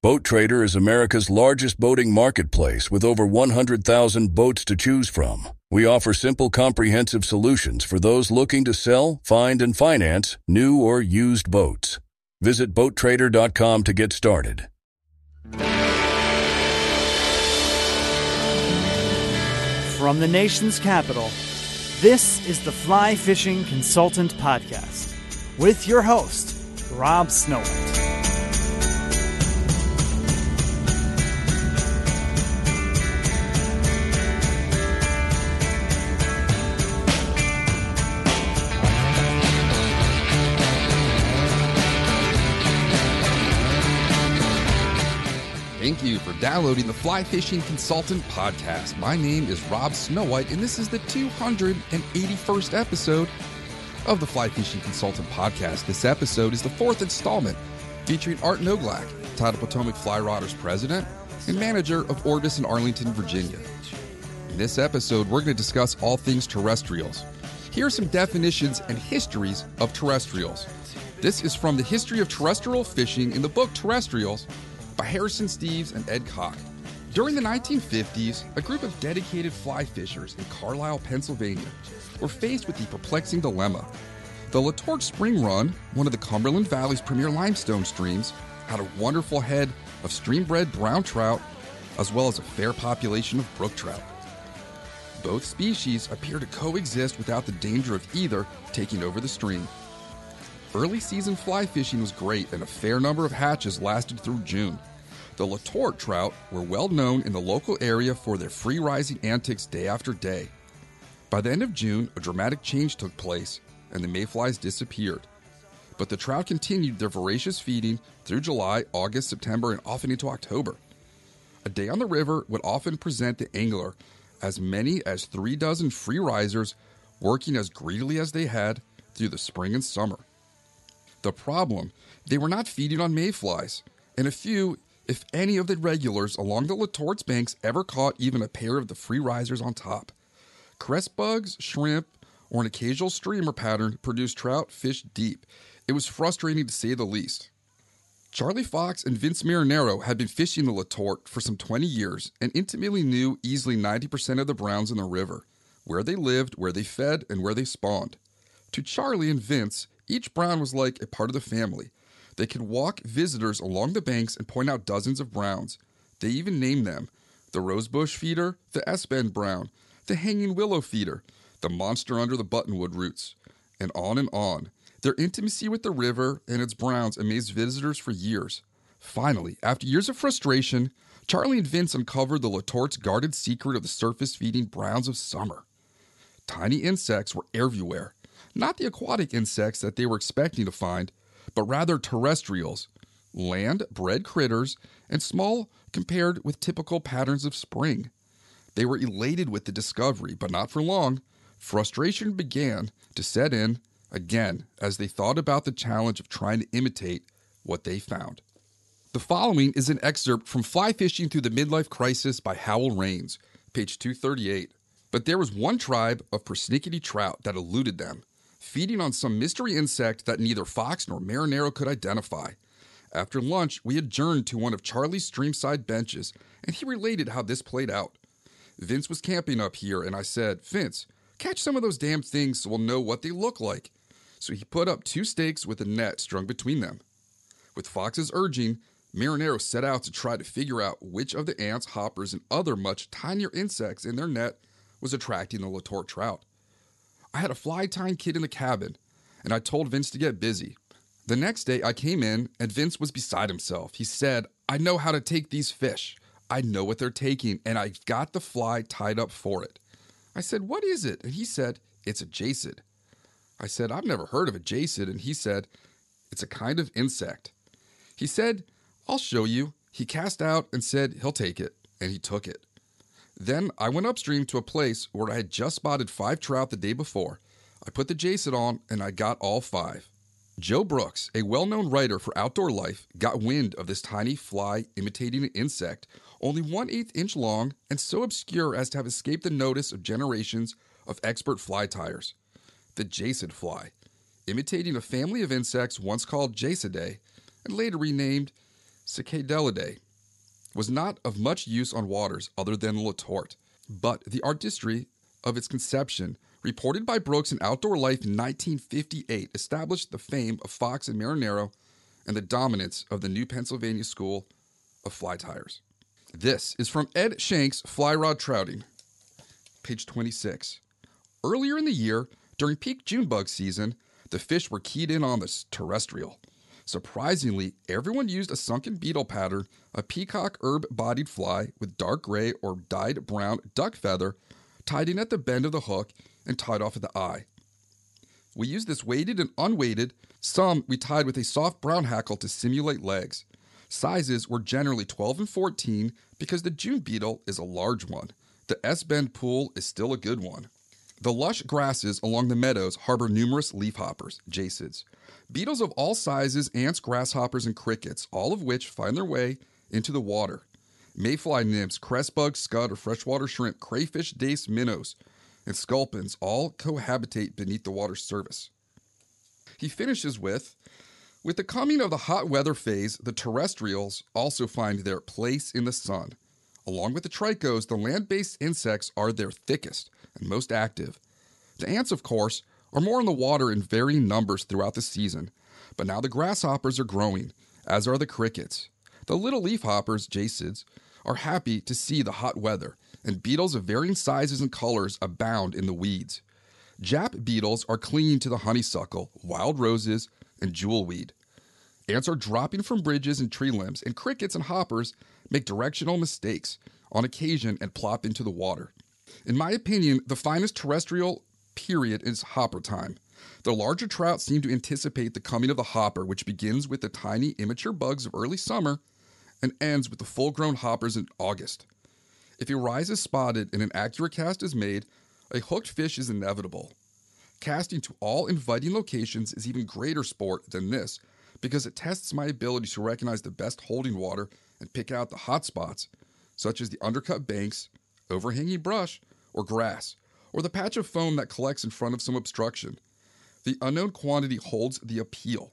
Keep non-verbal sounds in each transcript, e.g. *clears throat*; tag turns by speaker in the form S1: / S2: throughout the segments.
S1: Boat Trader is America's largest boating marketplace with over 100,000 boats to choose from. We offer simple, comprehensive solutions for those looking to sell, find, and finance new or used boats. Visit BoatTrader.com to get started.
S2: From the nation's capital, this is the Fly Fishing Consultant Podcast with your host, Rob Snowhite.
S3: Downloading the Fly Fishing Consultant Podcast. My name is Rob Snowhite, and this is the 281st episode of the Fly Fishing Consultant Podcast. This episode is the fourth installment featuring Art Noglak, Tidal Potomac Fly Rodders President and Manager of Orvis in Arlington, Virginia. In this episode, we're going to discuss all things terrestrials. Here are some definitions and histories of terrestrials. This is from the History of Terrestrial Fishing in the book Terrestrials by Harrison Steeves and Ed Koch. During the 1950s, a group of dedicated fly fishers in Carlisle, Pennsylvania, were faced with the perplexing dilemma. The Letort Spring Run, one of the Cumberland Valley's premier limestone streams, had a wonderful head of stream bred brown trout, as well as a fair population of brook trout. Both species appear to coexist without the danger of either taking over the stream. Early season fly fishing was great, and a fair number of hatches lasted through June. The Letort trout were well known in the local area for their free rising antics day after day. By the end of June, a dramatic change took place, and the mayflies disappeared. But the trout continued their voracious feeding through July, August, September, and often into October. A day on the river would often present the angler as many as three dozen free risers working as greedily as they had through the spring and summer. The problem, they were not feeding on mayflies, and a few, if any of the regulars along the Letort's banks ever caught even a pair of the free risers on top. Cress bugs, shrimp, or an occasional streamer pattern produced trout fished deep. It was frustrating to say the least. Charlie Fox and Vince Marinaro had been fishing the Letort for some 20 years and intimately knew easily 90% of the browns in the river, where they lived, where they fed, and where they spawned. To Charlie and Vince, each brown was like a part of the family. They could walk visitors along the banks and point out dozens of browns. They even named them the rosebush feeder, the S bend brown, the hanging willow feeder, the monster under the buttonwood roots, and on and on. Their intimacy with the river and its browns amazed visitors for years. Finally, after years of frustration, Charlie and Vince uncovered the Letort's guarded secret of the surface feeding browns of summer. Tiny insects were everywhere, not the aquatic insects that they were expecting to find, but rather terrestrials, land bred critters, and small compared with typical patterns of spring. They were elated with the discovery, but not for long. Frustration began to set in again as they thought about the challenge of trying to imitate what they found. The following is an excerpt from Fly Fishing Through the Midlife Crisis by Howell Raines, page 238. But there was one tribe of persnickety trout that eluded them feeding on some mystery insect that neither Fox nor Marinaro could identify. After lunch, we adjourned to one of Charlie's streamside benches, and he related how this played out. Vince was camping up here, and I said, Vince, catch some of those damn things so we'll know what they look like. So he put up two stakes with a net strung between them. With Fox's urging, Marinero set out to try to figure out which of the ants, hoppers, and other much tinier insects in their net was attracting the Letort trout. I had a fly tying kit in the cabin, and I told Vince to get busy. The next day I came in, and Vince was beside himself. He said, I know how to take these fish. I know what they're taking, and I've got the fly tied up for it. I said, What is it? And he said, It's a jassid. I said, I've never heard of a jassid. And he said, It's a kind of insect. He said, I'll show you. He cast out and said he'll take it, and he took it. Then I went upstream to a place where I had just spotted five trout the day before. I put the Jassid on, and I got all five. Joe Brooks, a well known writer for Outdoor Life, got wind of this tiny fly imitating an insect, only one eighth inch long and so obscure as to have escaped the notice of generations of expert fly tiers. The Jassid fly, imitating a family of insects once called Jassidae and later renamed Cicadellidae, was not of much use on waters other than Letort, but the artistry of its conception, reported by Brooks in Outdoor Life in 1958, established the fame of Fox and Marinaro and the dominance of the New Pennsylvania School of Fly Tyers. This is from Ed Shenk's Fly Rod Trouting, page 26. Earlier in the year, during peak June bug season, the fish were keyed in on the terrestrial. Surprisingly, everyone used a sunken beetle pattern, a peacock herl bodied fly with dark gray or dyed brown duck feather tied in at the bend of the hook and tied off at the eye. We used this weighted and unweighted. Some we tied with a soft brown hackle to simulate legs. Sizes were generally 12 and 14 because the June beetle is a large one. The S bend pool is still a good one. The lush grasses along the meadows harbor numerous leafhoppers, jassids, beetles of all sizes, ants, grasshoppers, and crickets, all of which find their way into the water. Mayfly nymphs, cress bugs, scud or freshwater shrimp, crayfish, dace, minnows, and sculpins all cohabitate beneath the water's surface. He finishes with With the coming of the hot weather phase, the terrestrials also find their place in the sun. Along with the tricos, the land based insects are their thickest and most active. The ants, of course, are more in the water in varying numbers throughout the season, but now the grasshoppers are growing, as are the crickets. The little leafhoppers, jassids, are happy to see the hot weather, and beetles of varying sizes and colors abound in the weeds. Jap beetles are clinging to the honeysuckle, wild roses, and jewelweed. Ants are dropping from bridges and tree limbs, and crickets and hoppers make directional mistakes on occasion and plop into the water. In my opinion, the finest terrestrial period is hopper time. The larger trout seem to anticipate the coming of the hopper, which begins with the tiny immature bugs of early summer and ends with the full grown hoppers in August. If a rise is spotted and an accurate cast is made, a hooked fish is inevitable. Casting to all inviting locations is even greater sport than this because it tests my ability to recognize the best holding water and pick out the hot spots, such as the undercut banks, overhanging brush, or grass, or the patch of foam that collects in front of some obstruction. The unknown quantity holds the appeal.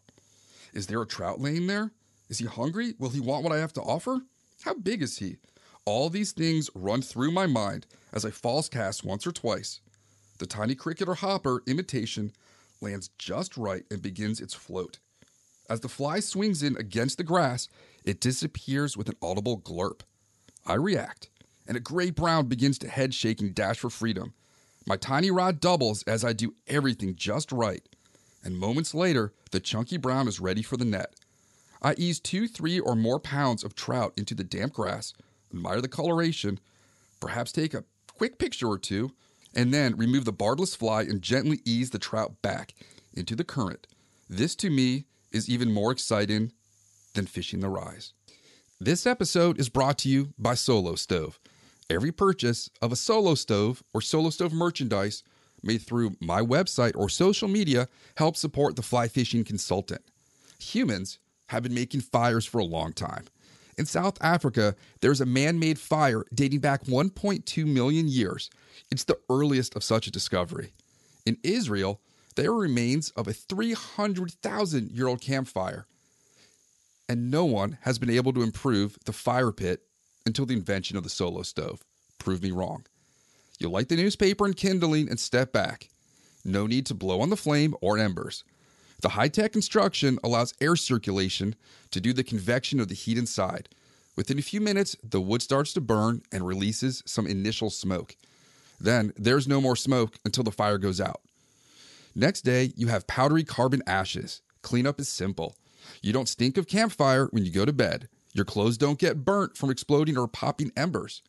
S3: Is there a trout laying there? Is he hungry? Will he want what I have to offer? How big is he? All these things run through my mind as I false cast once or twice. The tiny cricket or hopper imitation lands just right and begins its float. As the fly swings in against the grass, it disappears with an audible glurp. I react, and a gray brown begins to head shake and dash for freedom. My tiny rod doubles as I do everything just right, and moments later, the chunky brown is ready for the net. I ease two, three, or more pounds of trout into the damp grass, admire the coloration, perhaps take a quick picture or two, and then remove the barbless fly and gently ease the trout back into the current. This to me is even more exciting than fishing the rise. This episode is brought to you by Solo Stove. Every purchase of a Solo Stove or Solo Stove merchandise made through my website or social media helps support the fly fishing consultant. Humans have been making fires for a long time. In South Africa, there's a man made fire dating back 1.2 million years. It's the earliest of such a discovery. In Israel, there are remains of a 300,000 year old campfire, and no one has been able to improve the fire pit until the invention of the solo stove. Prove me wrong. You light the newspaper and kindling and step back. No need to blow on the flame or embers. The high tech construction allows air circulation to do the convection of the heat inside. Within a few minutes, the wood starts to burn and releases some initial smoke. Then there's no more smoke until the fire goes out. Next day, you have powdery carbon ashes. Cleanup is simple. You don't stink of campfire when you go to bed. Your clothes don't get burnt from exploding or popping embers.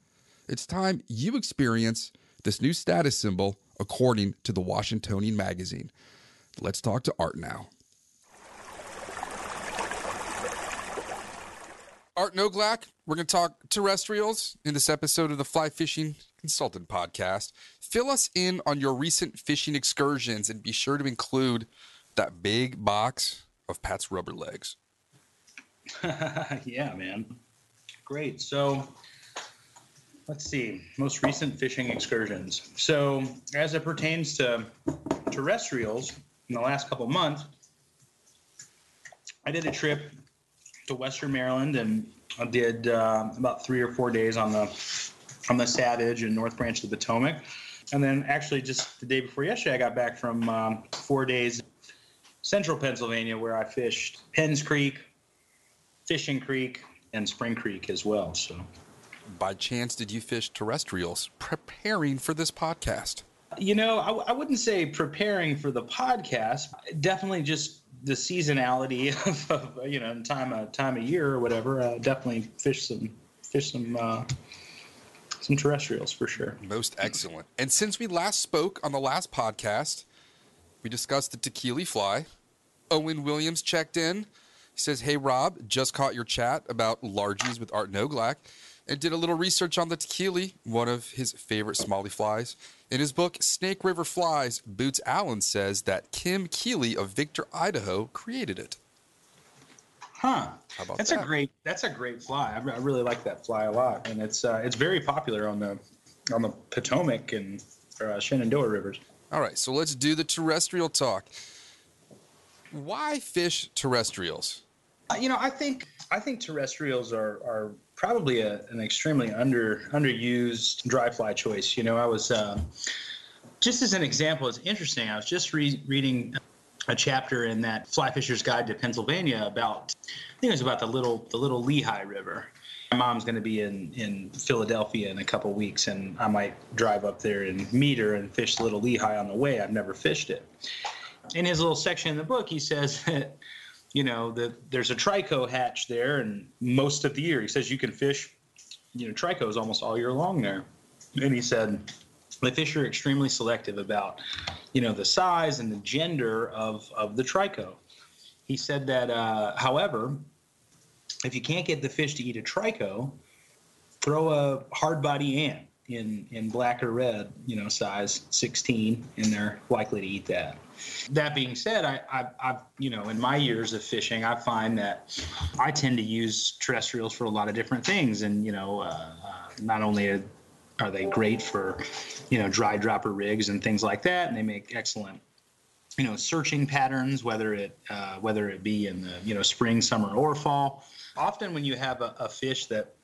S3: It's time you experience this new status symbol according to the Washingtonian magazine. Let's talk to Art now. Art Noglack, we're going to talk terrestrials in this episode of the Fly Fishing Consultant Podcast. Fill us in on your recent fishing excursions and be sure to include that big box of Pat's rubber legs. *laughs*
S4: yeah, man. Great. So let's see. Most recent fishing excursions. So, as it pertains to terrestrials, in the last couple months, I did a trip to Western Maryland and I did uh, about three or four days on the on the Savage and North Branch of the Potomac, and then actually just the day before yesterday, I got back from um, four days central Pennsylvania where I fished Penns Creek, Fishing Creek, and Spring Creek as well. So,
S3: by chance, did you fish terrestrials preparing for this podcast?
S4: You know, I, I wouldn't say preparing for the podcast. Definitely just the seasonality *laughs* of, of, you know time of time of year or whatever. Uh, definitely fish some fish some uh, some terrestrials for sure.
S3: Most excellent. And since we last spoke on the last podcast, we discussed the tequila fly. Owen Williams checked in. He says, "Hey Rob, just caught your chat about largies with Art Noglack." and did a little research on the tequila, one of his favorite smallie flies. In his book, Snake River Flies, Boots Allen says that Kim Keeley of Victor, Idaho created it.
S4: Huh. that's that? a great that's a great fly. I, I, really like that fly a lot, and it's uh, it's very popular on the on the Potomac and uh, Shenandoah rivers.
S3: All right, so let's do the terrestrial talk. Why fish terrestrials?
S4: Uh, you know, I think I think terrestrials are are probably a, an extremely under underused dry fly choice. You know, I was uh, just as an example. It's interesting. I was just re- reading a chapter in that Fly Fisher's Guide to Pennsylvania about I think it was about the little the little Lehigh River. My mom's going to be in in Philadelphia in a couple weeks, and I might drive up there and meet her and fish the little Lehigh on the way. I've never fished it. In his little section in the book, he says *laughs* that you know, that there's a trico hatch there, and most of the year he says you can fish, you know, tricos almost all year long there. And he said the fish are extremely selective about, you know, the size and the gender of of the trico. He said that, uh, however, if you can't get the fish to eat a trico, throw a hard body ant in in black or red, you know, size 16, and they're likely to eat that. That being said, I, I, I've, you know, in my years of fishing, I find that I tend to use terrestrials for a lot of different things. And, you know, uh, uh, not only are, are they great for, you know, dry dropper rigs and things like that, and they make excellent you know searching patterns whether it uh, whether it be in the you know spring summer or fall often when you have a, a fish that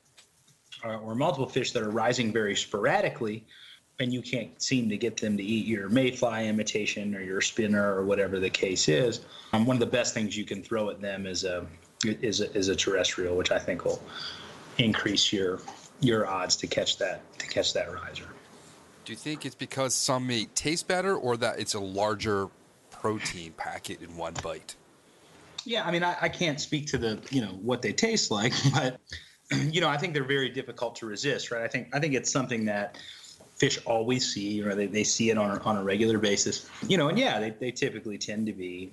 S4: uh, or multiple fish that are rising very sporadically and you can't seem to get them to eat your mayfly imitation or your spinner or whatever the case is, um, one of the best things you can throw at them is a is a, is a terrestrial, which I think will increase your your odds to catch that to catch that riser.
S3: Do you think it's because some meat tastes better, or that it's a larger protein packet in one bite?
S4: Yeah, I mean, I, I can't speak to the you know what they taste like, *laughs* but *clears throat* you know, I think they're very difficult to resist, right? I think I think it's something that fish always see, or they, they see it on a, on a regular basis. You know, and yeah, they, they typically tend to be,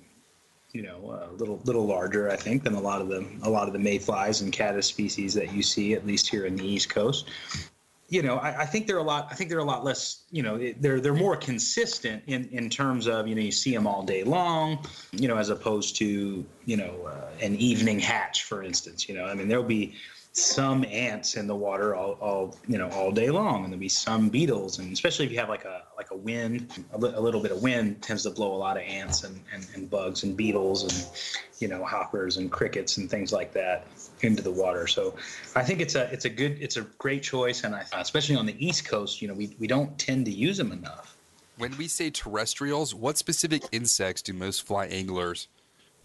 S4: you know, a little little larger, I think, than a lot of the a lot of the mayflies and caddis species that you see, at least here in the East Coast. You know, I, I think they're a lot. I think they're a lot less. You know, they're they're more consistent in in terms of you know you see them all day long. You know, as opposed to you know uh, an evening hatch, for instance. You know, I mean there'll be some ants in the water all, all you know all day long and there'll be some beetles and especially if you have like a like a wind a, li- a little bit of wind tends to blow a lot of ants and, and, and bugs and beetles and you know hoppers and crickets and things like that into the water. So i think it's a it's a good it's a great choice and I, especially on the east coast you know we, we don't tend to use them enough.
S3: When we say terrestrials what specific insects do most fly anglers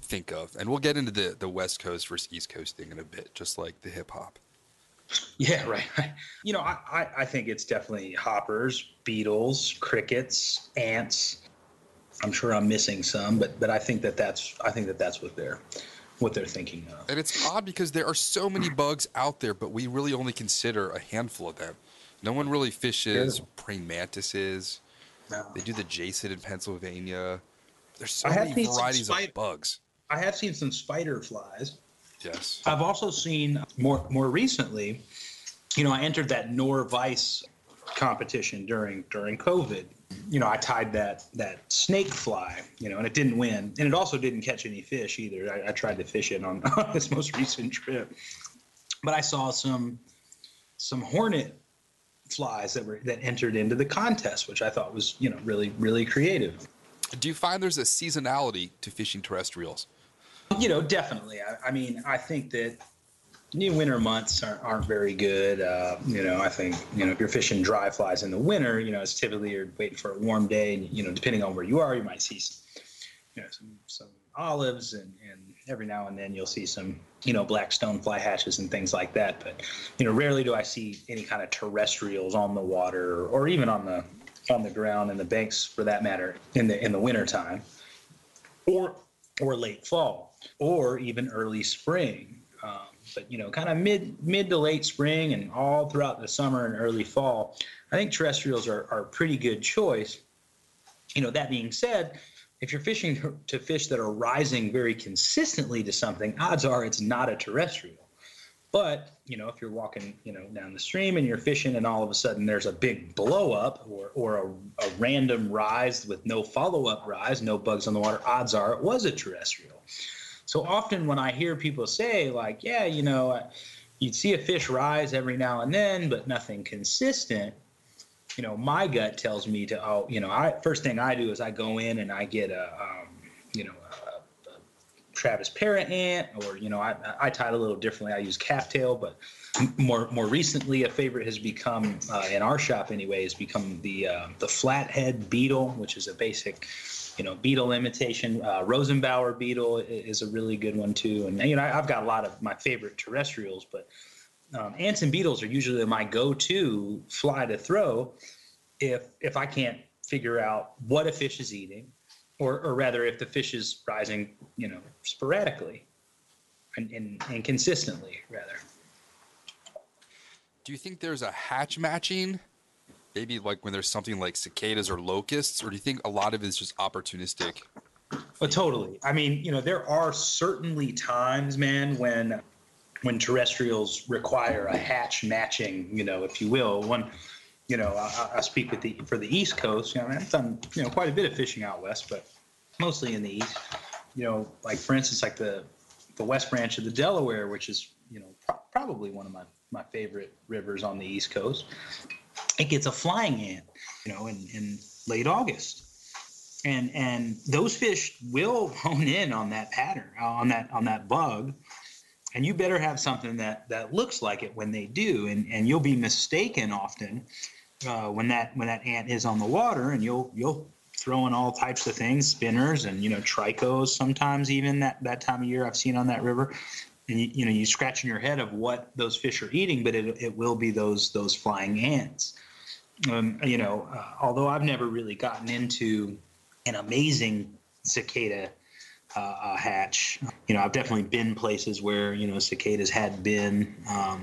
S3: think of? And we'll get into the the West Coast versus East Coast thing in a bit, just like the hip hop. *laughs*
S4: Yeah, right. You know, I, I, I think it's definitely hoppers, beetles, crickets, ants. I'm sure I'm missing some, but but I think that that's I think that that's what they're what they're thinking of.
S3: And it's odd because there are so many bugs out there, but we really only consider a handful of them. No one really fishes praying mantises.
S4: No.
S3: They do the Jassid in Pennsylvania. There's so
S4: I
S3: many varieties of bugs.
S4: I have seen some spider flies.
S3: Yes.
S4: I've also seen uh, more more recently. You know, I entered that Nor Vice competition during during COVID. You know, I tied that that snake fly. You know, and it didn't win, and it also didn't catch any fish either. I, I tried to fish it on, *laughs* on this most recent trip, but I saw some some hornet flies that were that entered into the contest, which I thought was you know really really creative.
S3: Do you find there's a seasonality to fishing terrestrials?
S4: You know, definitely. I, I mean, I think that new winter months aren't, aren't very good. Uh, you know, I think you know if you're fishing dry flies in the winter, you know, it's typically you're waiting for a warm day, and you know, depending on where you are, you might see some, you know some some olives, and and every now and then you'll see some you know black stonefly hatches and things like that. But you know, rarely do I see any kind of terrestrials on the water or even on the on the ground and the banks for that matter in the in the wintertime or or late fall or even early spring. Um, but you know kind of mid mid to late spring and all throughout the summer and early fall i think terrestrials are, are a pretty good choice. You know that being said if you're fishing to- fish that are rising very consistently to something odds are it's not a terrestrial. But you know, if you're walking, you know, down the stream and you're fishing, and all of a sudden there's a big blow up or or a, a random rise with no follow up rise, no bugs on the water, odds are it was a terrestrial. So often when I hear people say like, yeah, you know, you'd see a fish rise every now and then, but nothing consistent. You know, my gut tells me to, oh, you know, I first thing I do is I go in and I get a, um, you know, a, a Travis parrot ant, or you know, I, I tie it a little differently. I use cattail, but more more recently, a favorite has become uh, in our shop anyway has become the uh, the flathead beetle, which is a basic, you know, beetle imitation. Uh, Rosenbauer beetle is a really good one too, and you know, I, I've got a lot of my favorite terrestrials, but um, ants and beetles are usually my go-to fly to throw if if I can't figure out what a fish is eating, or or rather if the fish is rising, you know, sporadically and and, and consistently rather.
S3: Do you think there's a hatch matching? Maybe like when there's something like cicadas or locusts, or do you think a lot of it is just opportunistic?
S4: Oh, totally. I mean, you know, there are certainly times, man, when when terrestrials require a hatch matching, you know, if you will. One, you know, I, I speak with the for the East Coast. You know, I've done you know quite a bit of fishing out west, but mostly in the east. You know, like for instance, like the the West Branch of the Delaware, which is you know pro- probably one of my my favorite rivers on the East Coast. It gets a flying ant, you know, in in late August. And and those fish will *laughs* hone in on that pattern on that on that bug. And you better have something that that looks like it when they do. And and you'll be mistaken often uh, when that when that ant is on the water and you'll you'll throw in all types of things spinners and you know tricos sometimes even that that time of year i've seen on that river. And you, you know you scratching your head of what those fish are eating but it, it will be those those flying ants um, you know uh, although i've never really gotten into an amazing cicada uh, uh, hatch. You know, I've definitely been places where you know cicadas had been, um,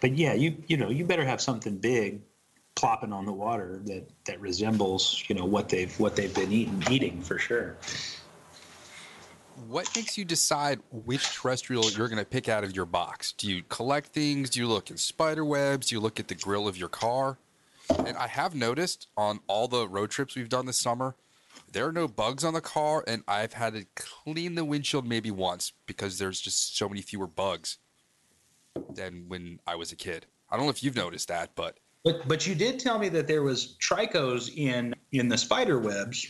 S4: but yeah, you you know you better have something big plopping on the water that that resembles you know what they've what they've been eating eating for sure.
S3: What makes you decide which terrestrial you're going to pick out of your box? Do you collect things? Do you look in spider webs? Do you look at the grill of your car? And I have noticed on all the road trips we've done this summer, there are no bugs on the car, and I've had to clean the windshield maybe once because there's just so many fewer bugs than when I was a kid. I don't know if you've noticed that, but
S4: But but you did tell me that there was tricos in in the spider webs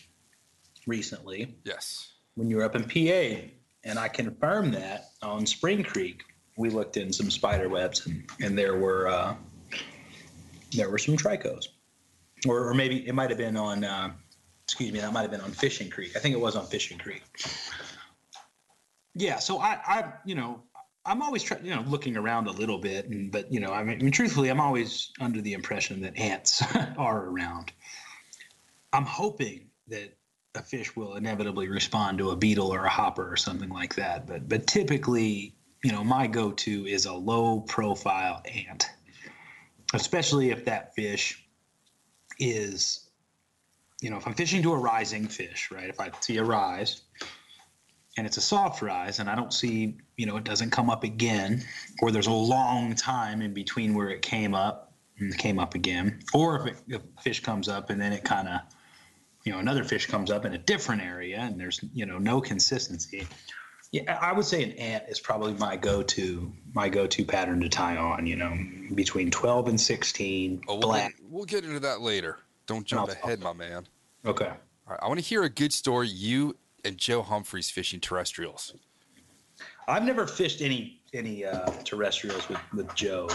S4: recently
S3: yes.
S4: when you were up in PA, and I confirmed that on Spring Creek. We looked in some spider webs, and, and there were uh, there were some tricos, or, or maybe it might have been on. Uh, excuse me, that might have been on Fishing Creek. I think it was on Fishing Creek. Yeah, so I, I, you know, I'm always trying, you know, looking around a little bit, and but you know, I mean, I mean, truthfully, I'm always under the impression that ants *laughs* are around. I'm hoping that a fish will inevitably respond to a beetle or a hopper or something like that, but but typically, you know, my go-to is a low-profile ant, especially if that fish is, you know, if I'm fishing to a rising fish, right? If I see a rise and it's a soft rise and I don't see, you know, it doesn't come up again, or there's a long time in between where it came up and came up again, or if, a fish comes up and then it kind of, you know, another fish comes up in a different area and there's, you know, no consistency. Yeah, I would say an ant is probably my go-to, my go-to pattern to tie on. You know, between 12 and 16,
S3: Oh, we'll,
S4: black.
S3: get, we'll get into that later. Don't jump ahead, my man.
S4: Okay.
S3: All right, I want to hear a good story. You and Joe Humphreys fishing terrestrials.
S4: I've never fished any any uh, terrestrials with, with Joe.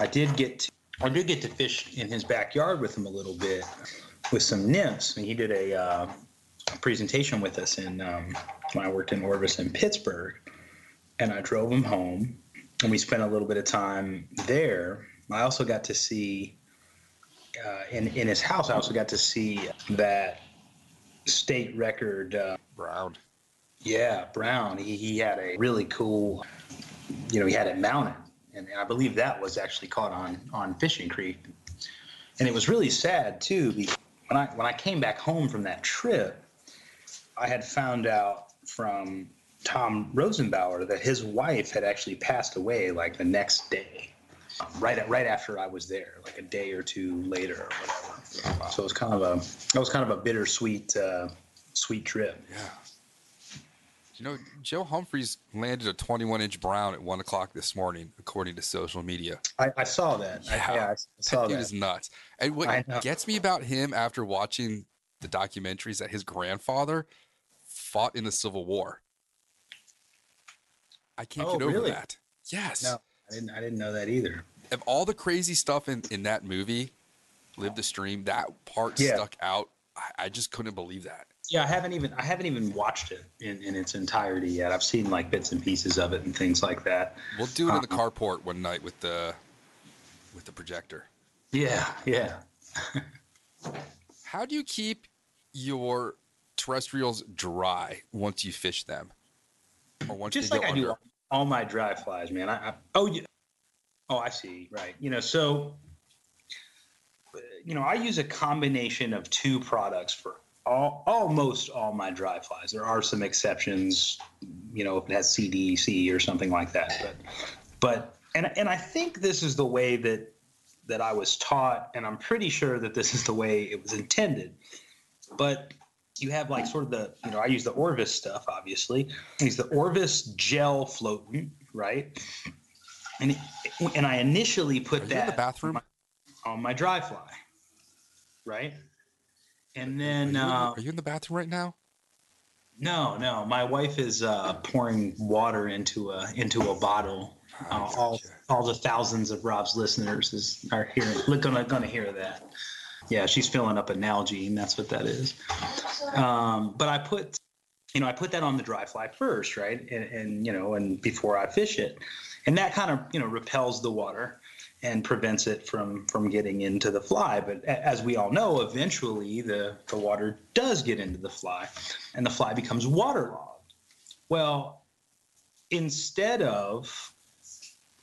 S4: I did get to, I did get to fish in his backyard with him a little bit with some nymphs, and he did a, uh, a presentation with us in um, when I worked in Orvis in Pittsburgh, and I drove him home, and we spent a little bit of time there. I also got to see uh, in in his house. I also got to see that state record. Uh,
S3: Brown.
S4: yeah, Brown. He, he had a really cool, you know, he had it mounted, and I believe that was actually caught on on Fishing Creek, and it was really sad too. Because when I when I came back home from that trip, I had found out from Tom Rosenbauer that his wife had actually passed away like the next day, right at, right after I was there, like a day or two later or whatever. So it was kind of a that was kind of a bittersweet uh, sweet trip.
S3: Yeah. You know, Joe Humphreys landed a 21 inch brown at one o'clock this morning, according to social media.
S4: I, I saw that. I,
S3: Yeah.
S4: yeah, I saw
S3: that dude
S4: that.
S3: is nuts. And what gets me about him after watching the documentaries that his grandfather fought in the Civil War. I can't
S4: Oh,
S3: get over
S4: really?
S3: that. Yes.
S4: No, I didn't. I didn't know that either.
S3: Of all the crazy stuff in, in that movie, Live the Stream, that part
S4: Yeah.
S3: stuck out. I, I just couldn't believe that.
S4: Yeah, I haven't even. I haven't even watched it in, in its entirety yet. I've seen like bits and pieces of it and things like that.
S3: We'll do it in the
S4: Uh-uh.
S3: carport one night with the with the projector.
S4: Yeah, yeah. *laughs*
S3: How do you keep your terrestrials dry once you fish them, or once
S4: Just like I do all my dry flies, man. I, I oh yeah. Oh, I see. Right. You know, so you know, I use a combination of two products for all almost all my dry flies. There are some exceptions, you know, if it has CDC or something like that. But but and and I think this is the way that that I was taught, and I'm pretty sure that this is the way it was intended. But you have like sort of the, you know, I use the Orvis stuff, obviously. I use the Orvis gel floatant, right? And it, and I initially put
S3: Are
S4: that
S3: in the bathroom?
S4: on my dry fly, right? And
S3: Are
S4: then
S3: you,
S4: uh,
S3: are you in the bathroom right now?
S4: no, no, my wife is uh, pouring water into a into a bottle. Uh, all all the thousands of Rob's listeners is are hearing Look, gonna gonna hear that. Yeah, she's filling up an Nalgene. That's what that is. Um, but I put, you know, I put that on the dry fly first, right? And, and you know, and before I fish it, and that kind of you know repels the water and prevents it from from getting into the fly. But as we all know, eventually the the water does get into the fly, and the fly becomes waterlogged. Well, instead of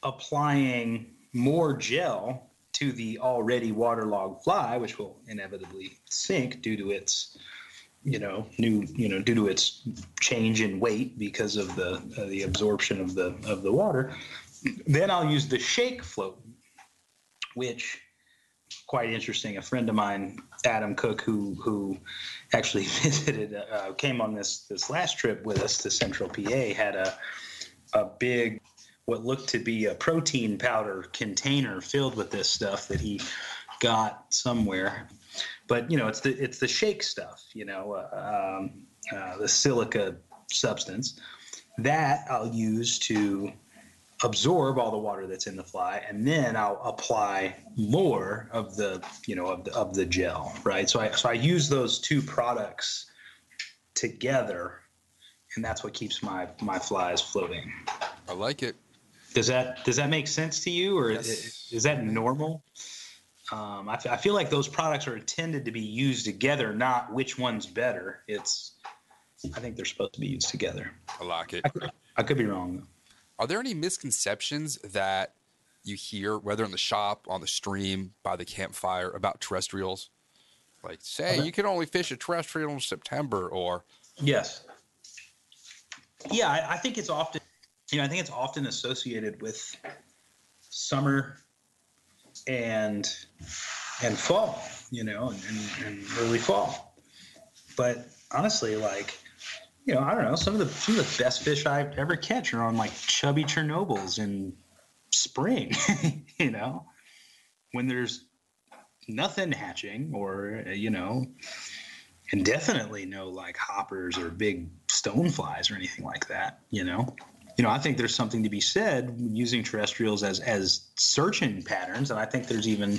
S4: applying more gel to the already waterlogged fly, which will inevitably sink due to its, you know, new, you know, due to its change in weight because of the uh, the absorption of the of the water. Then I'll use the shake float, which quite interesting. A friend of mine, Adam Cook, who who actually *laughs* visited, uh, came on this this last trip with us to Central PA, had a a big what looked to be a protein powder container filled with this stuff that he got somewhere. But you know, it's the it's the shake stuff. You know, uh, um, uh, the silica substance that I'll use to absorb all the water that's in the fly, and then I'll apply more of the you know of the of the gel. Right. So I so I use those two products together and that's what keeps my my flies floating.
S3: I like it.
S4: Does that does that make sense to you, or
S3: Yes.
S4: is, is that normal? Um, I, f- I feel like those products are intended to be used together, not which one's better. It's I think they're supposed to be used together.
S3: I like it.
S4: I could, I could be wrong though.
S3: Are there any misconceptions that you hear, whether in the shop, on the stream, by the campfire, about terrestrials? Like, say you can only fish a terrestrial in September, or
S4: Yes. Yeah, I, I think it's often, you know, I think it's often associated with summer and and fall, you know, and, and, and early fall. But honestly, like, you know, I don't know, some of the some of the best fish I ever catch are on like chubby Chernobyls in spring, *laughs* you know, when there's nothing hatching or you know and definitely no like hoppers or big stoneflies or anything like that you know you know i think there's something to be said using terrestrials as as searching patterns and i think there's even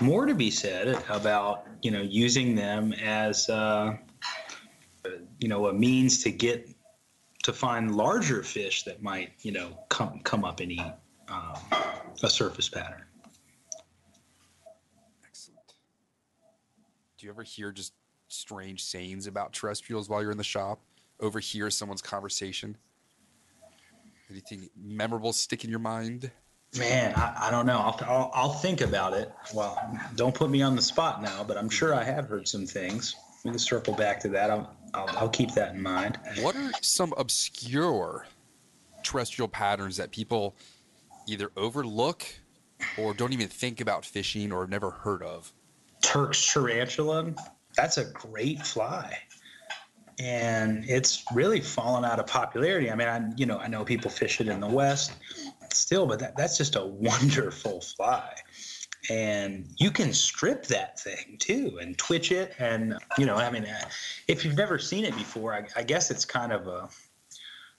S4: more to be said about you know using them as uh, you know a means to get to find larger fish that might you know come come up and eat um, a surface pattern
S3: excellent. Do you ever hear just strange sayings about terrestrials while you're in the shop? Overhear someone's conversation? Anything memorable stick in your mind?
S4: Man, I, I don't know. I'll, I'll, I'll think about it. Well, don't put me on the spot now, but I'm sure I have heard some things. We can circle back to that. I'll, I'll, I'll keep that in mind.
S3: What are some obscure terrestrial patterns that people either overlook or don't even think about fishing or have never heard of?
S4: Turk's tarantula, that's a great fly. And it's really fallen out of popularity. I mean, I you know I know people fish it in the West still, but that, that's just a *laughs* wonderful fly. And you can strip that thing too and twitch it. And you know, I mean, uh, if you've never seen it before, I, I guess it's kind of a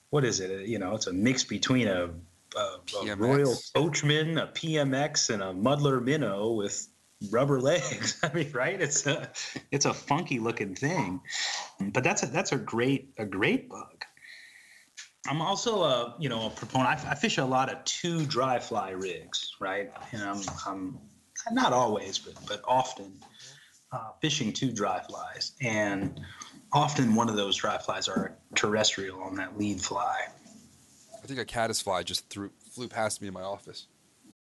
S4: what is it? You know, it's a mix between a, a, a Royal Coachman, a PMX, and a Muddler Minnow with rubber legs. *laughs* I mean, right? It's a it's a funky looking thing, but that's a that's a great a great bug. I'm also a you know a proponent. I, I fish a lot of two dry fly rigs, right? And I'm I'm not always, but but often uh, fishing two dry flies, and often one of those dry flies are terrestrial on that lead fly.
S3: I think a caddis fly just threw, flew past me in my office.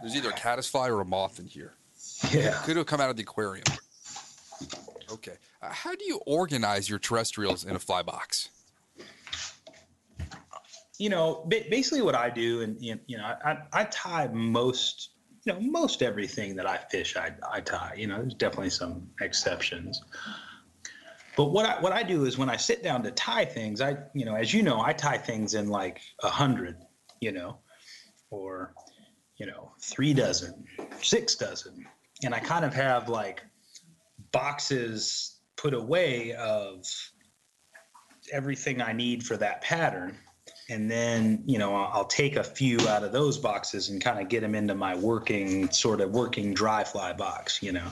S3: There's either a caddisfly or a moth in here.
S4: Yeah.
S3: Could have come out of the aquarium. Okay. Uh, how do you organize your terrestrials in a fly box?
S4: you know, basically what I do, and you you know, I, I tie most, you know, most everything that I fish, I, I tie. You know, there's definitely some exceptions. But what I what I do is when I sit down to tie things, I you know, as you know, I tie things in like a hundred, you know, or you know, three dozen, six dozen, and I kind of have like boxes put away of everything I need for that pattern. And then you know I'll, take a few out of those boxes and kind of get them into my working sort of working dry fly box you know.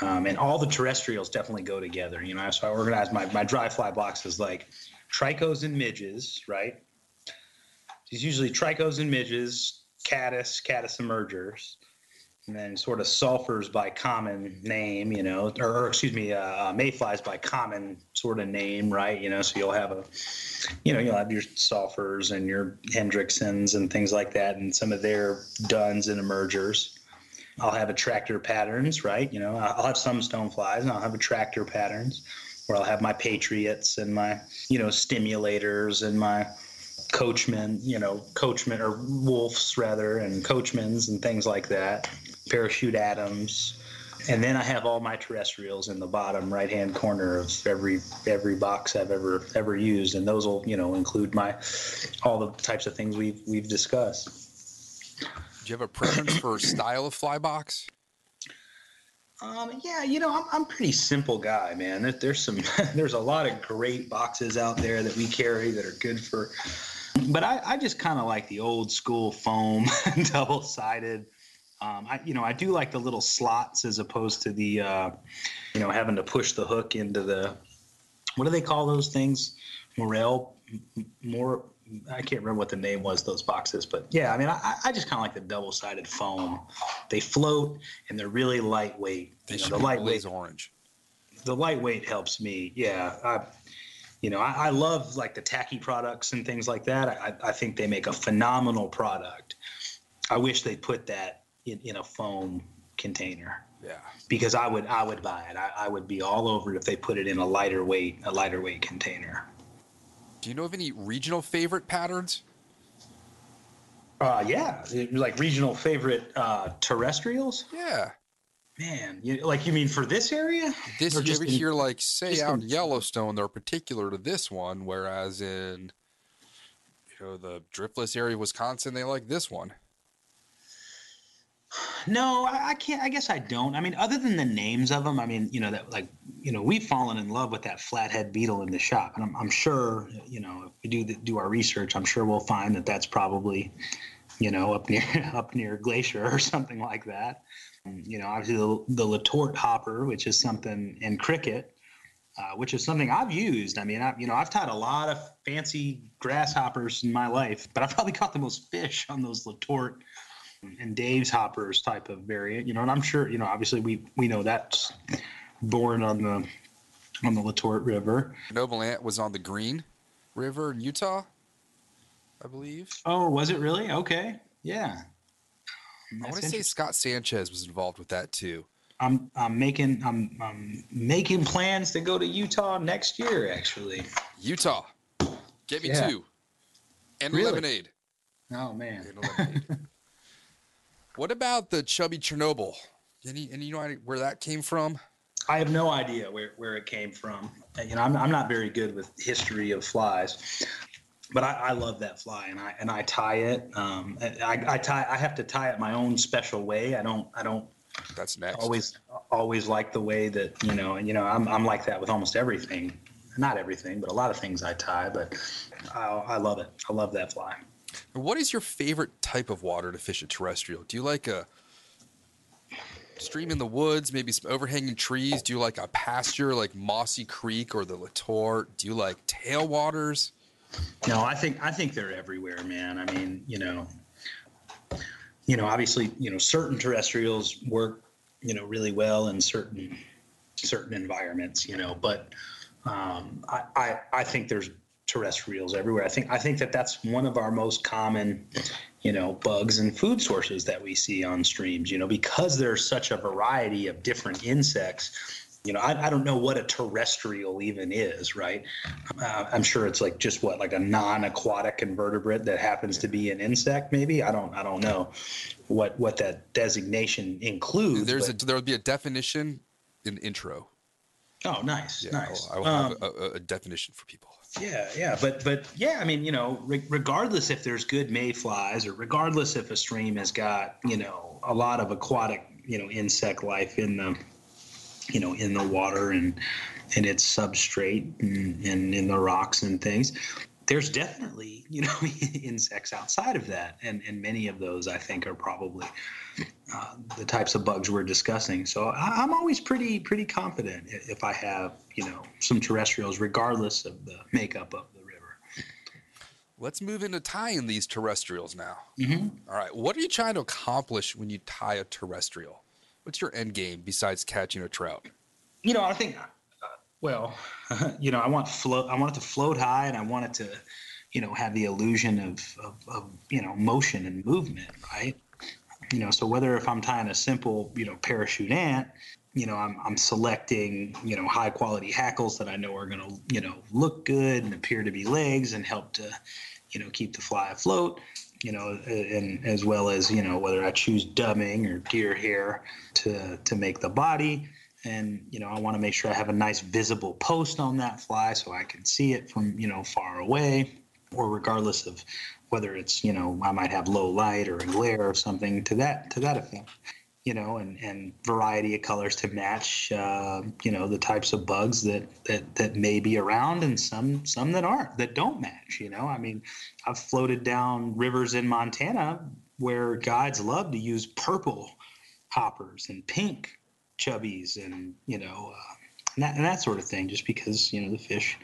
S4: Um, and all the terrestrials definitely go together you know. So i organize my, my dry fly boxes like tricos and midges right? It's usually tricos and midges caddis caddis emergers and then sort of sulfurs by common name, you know, or, or excuse me, uh, uh, mayflies by common sort of name, right? You know, so you'll have a, you know, you'll have your sulfurs and your Hendricksons and things like that, and some of their duns and emergers. I'll have attractor patterns, right? You know, I'll have some stoneflies, and I'll have attractor patterns, where I'll have my patriots and my, you know, stimulators and my coachmen, you know, coachmen or Wulffs rather, and coachmans and things like that. Parachute Adams, and then I have all my terrestrials in the bottom right hand corner of every every box I've ever ever used, and those will you know include my all the types of things we've we've discussed.
S3: Do you have a preference for style of fly box?
S4: Um, yeah, you know, I'm, I'm a pretty simple guy, man. There, there's some, *laughs* there's a lot of great boxes out there that we carry that are good for, but I, I just kind of like the old school foam, *laughs* double sided. Um, I, you know, I do like the little slots as opposed to the, uh, you know, having to push the hook into the, what do they call those things? Morel, more, I can't remember what the name was those boxes, but yeah, I mean, I, I just kind of like the double-sided foam. They float and they're really lightweight.
S3: They
S4: You know, the lightweight,
S3: orange.
S4: the lightweight helps me. Yeah, I, you know, I, I love like the tacky products and things like that. I, I think they make a phenomenal product. I wish they put that in, in a foam container
S3: Yeah.
S4: because I would I would buy it. I, I would be all over it if they put it in a lighter weight a lighter weight container.
S3: Do you know of any regional favorite patterns?
S4: Uh, yeah, like regional favorite uh, terrestrials.
S3: Yeah.
S4: Man, you, like you mean for this area?
S3: This
S4: Or
S3: you
S4: just
S3: ever
S4: in-
S3: hear like say out
S4: in-
S3: Yellowstone they're particular to this one, whereas in you know the driftless area of Wisconsin they like this one. *sighs*
S4: No, I, I can't. I guess I don't. I mean, other than the names of them, I mean, you know that like you know we've fallen in love with that flathead beetle in the shop, and I'm, I'm sure you know if we do the, do our research, I'm sure we'll find that that's probably you know up near *laughs* up near Glacier or something like that. You know, obviously the, the Letort hopper, which is something in cricket, uh, which is something I've used. I mean, I, you know, I've tied a lot of fancy grasshoppers in my life, but I've probably *laughs* caught the most fish on those Letort and Dave's hoppers type of variant. You know, and I'm sure, you know, obviously we we know that's born on the on the Letort River.
S3: Noble Ant was on the Green River in Utah, I believe.
S4: Oh, was it really? Okay, yeah.
S3: I want to say. Scott Sanchez was involved with that too.
S4: I'm I'm making I'm I'm making plans to go to Utah next year. Actually.
S3: Utah, get me
S4: Yeah.
S3: two, and
S4: Really?
S3: lemonade.
S4: Oh man.
S3: Lemonade. *laughs* what about the chubby Chernobyl? Any, and you know where that came from?
S4: I have no idea where, where it came from. You know, I'm, I'm not very good with history of flies, but I, I love that fly, and I and I tie it. Um, I, I tie. I have to tie it my own special way. I don't. I don't
S3: That's next.
S4: always always like the way that you know. And you know, I'm I'm like that with almost everything. Not everything, but a lot of things I tie. But I, I love it. I love that fly.
S3: What is your favorite type of water to fish a terrestrial? Do you like a stream in the woods, maybe some overhanging trees? Do you like a pasture like Mossy Creek or the Letort? Do you like tailwaters?
S4: No, I think I think they're everywhere, man. I mean, you know, you know, obviously, you know, certain terrestrials work, you know, really well in certain certain environments, you know, but um, I, I I think there's terrestrials everywhere. I think I think that that's one of our most common, you know, bugs and food sources that we see on streams. You know, because there's such a variety of different insects. You know, I, I don't know what a terrestrial even is, right? Uh, I'm sure it's like just what, like a non-aquatic invertebrate that happens to be an insect, maybe. I don't, I don't know what what that designation includes.
S3: There's a, there would be a definition in intro.
S4: oh, nice,
S3: Yeah,
S4: nice.
S3: I will
S4: Um,
S3: have a, a, a definition for people.
S4: Yeah, yeah, but but yeah, I mean, you know, re- regardless if there's good mayflies or regardless if a stream has got you know a lot of aquatic you know insect life in the you know in the water and and its substrate and, and in the rocks and things, there's definitely you know *laughs* insects outside of that, and and many of those I think are probably uh, the types of bugs we're discussing. So I, I'm always pretty pretty confident if I have you know some terrestrials, regardless of the makeup of the river.
S3: Let's move into tying these terrestrials now.
S4: Mm-hmm.
S3: All right. What are you trying to accomplish when you tie a terrestrial? What's your end game besides catching a trout?
S4: You know, I think well, *laughs* you know, I want float. I want it to float high, and I want it to you know have the illusion of, of, of you know motion and movement, right? You know, so whether if I'm tying a simple you know parachute ant. You know, I'm, I'm selecting, you know, high quality hackles that I know are going to, you know, look good and appear to be legs and help to, you know, keep the fly afloat you know, and as well as you know whether I choose dubbing or deer hair to to make the body. And you know, I want to make sure I have a nice visible post on that fly so I can see it from you know far away, or regardless of whether it's you know I might have low light or a glare or something to that to that effect you know, and, and variety of colors to match, uh, you know, the types of bugs that, that, that may be around and some, some that aren't, that don't match, you know, I mean, I've floated down rivers in Montana where guides love to use purple hoppers and pink chubbies and, you know, uh, and, that, and that sort of thing, just because, you know, the fish,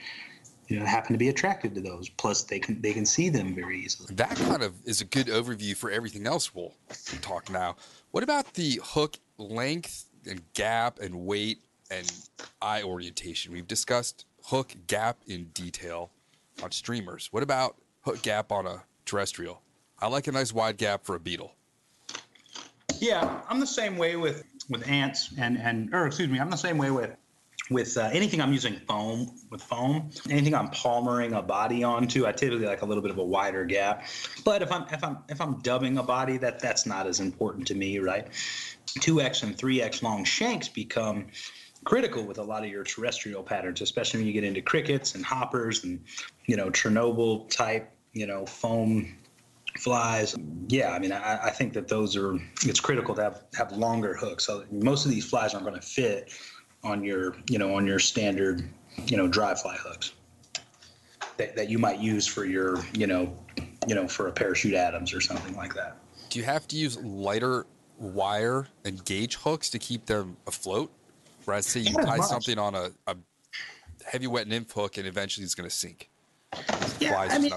S4: you know, happen to be attracted to those. Plus, they can they can see them very easily.
S3: That kind of is a good overview for everything else we'll talk now. What about the hook length and gap and weight and eye orientation? We've discussed hook gap in detail on streamers. What about hook gap on a terrestrial? I like a nice wide gap for a beetle.
S4: Yeah, I'm the same way with with ants and and or excuse me, I'm the same way with with uh, anything I'm using foam with foam, anything I'm palmering a body onto, I typically like a little bit of a wider gap. But if I'm if I'm if I'm dubbing a body, that that's not as important to me, right? Two X and three X long shanks become critical with a lot of your terrestrial patterns, especially when you get into crickets and hoppers and you know Chernobyl type, you know foam flies. Yeah, I mean, I, I think that those are it's critical to have have longer hooks. So most of these flies aren't going to fit on your you know on your standard you know dry fly hooks that, that you might use for your you know you know for a parachute Adams or something like that.
S3: Do you have to use lighter wire and gauge hooks to keep them afloat? Whereas say you tie something on a, a heavy wet nymph hook and eventually it's going to sink.
S4: Yeah, I mean,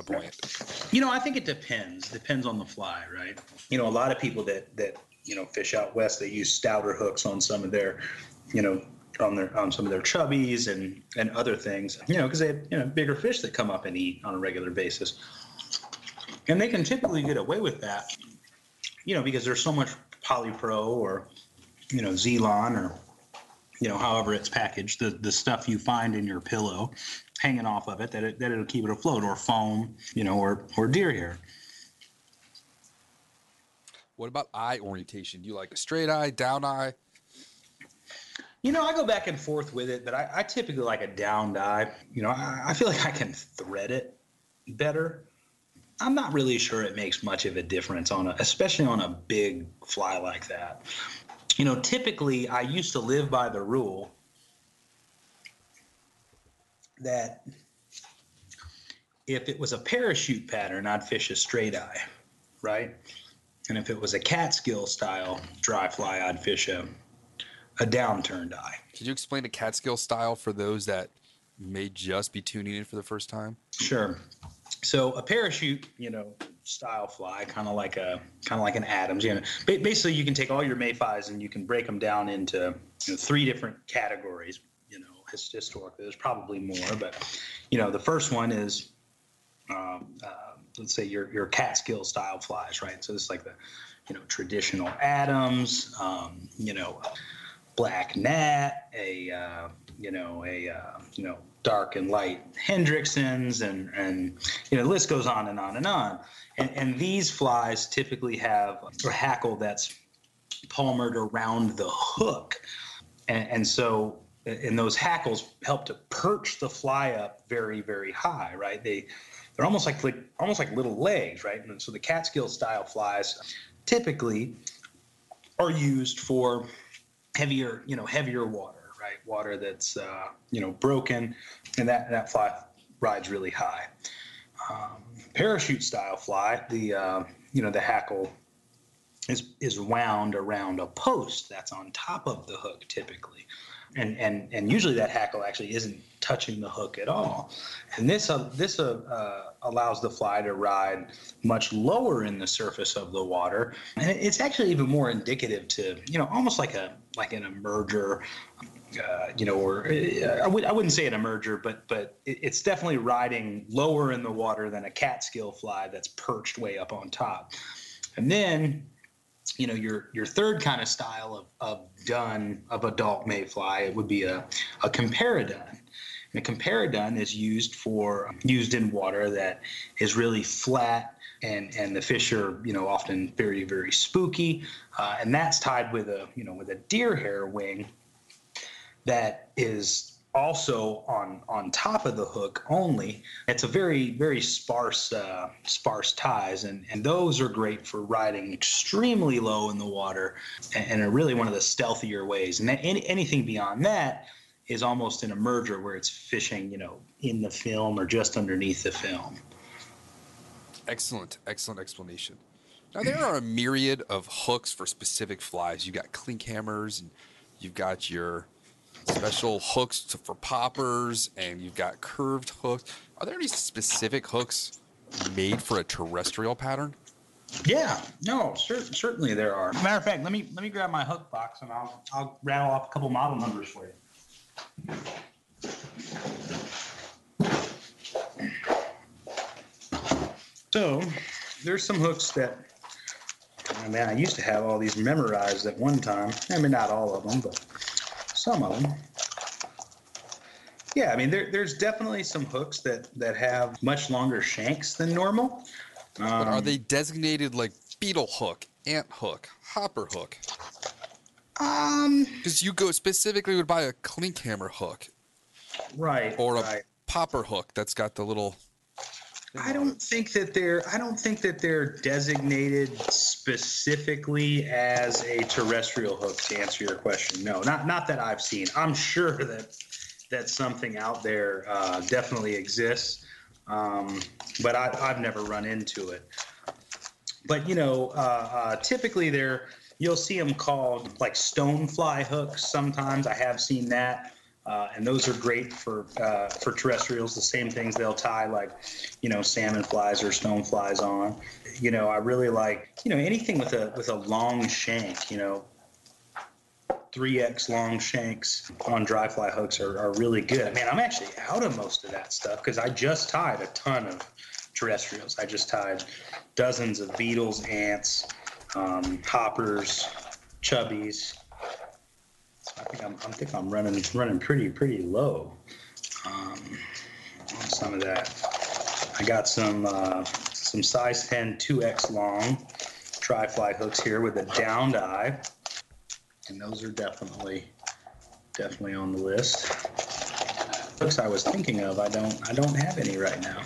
S4: you know, I think it depends. Depends on the fly, right? You know, a lot of people that that you know fish out west, they use stouter hooks on some of their, you know, on their on some of their chubbies and and other things. You know, because they have you know bigger fish that come up and eat on a regular basis, and they can typically get away with that. You know, because there's so much polypro or you know Zelon or you know however it's packaged, the the stuff you find in your pillow hanging off of it that it, that it'll keep it afloat or foam, you know, or or deer hair.
S3: What about eye orientation? Do you like a straight eye, down eye?
S4: You know, I go back and forth with it, but I, I typically like a down eye. You know, I, I, feel like I can thread it better. I'm not really sure it makes much of a difference on a, especially on a big fly like that. You know, typically I used to live by the rule that if it was a parachute pattern, I'd fish a straight eye, right? And if it was a Catskill style dry fly, I'd fish a a downturned eye.
S3: Could you explain the Catskill style for those that may just be tuning in for the first time?
S4: Sure. So a parachute, you know, style fly, kind of like a kind of like an Adams. You know, basically you can take all your mayflies and you can break them down into you know, three different categories. You know, historically there's probably more, but you know, the first one is um, uh, let's say your your Catskill style flies, right? So it's like the you know traditional Adams, um, you know black gnat, a uh, you know a uh, you know dark and light Hendricksons, and and you know the list goes on and on and on. And, and these flies typically have a hackle that's palmered around the hook, and, and so and those hackles help to perch the fly up very very high. Right? They they're almost like, like almost like little legs, right? And so the Catskill style flies typically are used for heavier, you know, heavier water, right? Water that's uh, you know broken, and that that fly rides really high. Um, parachute style fly, the uh, you know the hackle is is wound around a post that's on top of the hook typically, and and and usually that hackle actually isn't touching the hook at all. And this uh, this uh, uh, allows the fly to ride much lower in the surface of the water, and it's actually even more indicative to you know almost like a like an emerger. Uh, you know, or i uh, I w- I wouldn't say an emerger, but but it, it's definitely riding lower in the water than a catskill fly that's perched way up on top. And then you know your your third kind of style of, of dun of adult mayfly it would be a, a comparadun And a comparadun is used for used in water that is really flat and and the fish are you know often very very spooky, uh, and that's tied with a you know with a deer hair wing that is also on on top of the hook only. It's a very very sparse uh, sparse ties and and those are great for riding extremely low in the water and, and are really one of the stealthier ways. And any, anything beyond that is almost an emerger where it's fishing you know in the film or just underneath the film
S3: excellent excellent explanation now there are a myriad of hooks for specific flies You've got Klinkhamers and you've got your special hooks to, for poppers, and you've got curved hooks. Are there any specific hooks made for a terrestrial pattern?
S4: Yeah, no, cer- certainly there are. Matter of fact, let me let me grab my hook box and I'll I'll rattle off a couple model numbers for you. So, there's some hooks that I mean, I used to have all these memorized at one time. I mean, not all of them, but some of them. Yeah, I mean, there, there's definitely some hooks that, that have much longer shanks than normal.
S3: Um, but are they designated like beetle hook, ant hook, hopper hook?
S4: Um,
S3: because you go specifically would buy a Klinkhamer hook,
S4: right?
S3: Or a
S4: right.
S3: popper hook that's got the little.
S4: I don't think that they're. I don't think that they're designated specifically as a terrestrial hook. To answer your question, no, not not that I've seen. I'm sure that that something out there uh, definitely exists, um, but I, I've never run into it. But you know, uh, uh, typically they're you'll see them called like stonefly hooks. Sometimes I have seen that. Uh, and those are great for uh, for terrestrials. The same things they'll tie like, you know, salmon flies or stone flies on. You know, I really like you know anything with a with a long shank. You know, 3x long shanks on dry fly hooks are, are really good. Man, I'm actually out of most of that stuff because I just tied a ton of terrestrials. I just tied dozens of beetles, ants, um, hoppers, chubbies. I think I'm, I think I'm running running pretty pretty low um, on some of that. I got some uh, some size 10 2x long dry fly hooks here with a downed eye and those are definitely definitely on the list. Books I was thinking of, I don't I don't have any right now,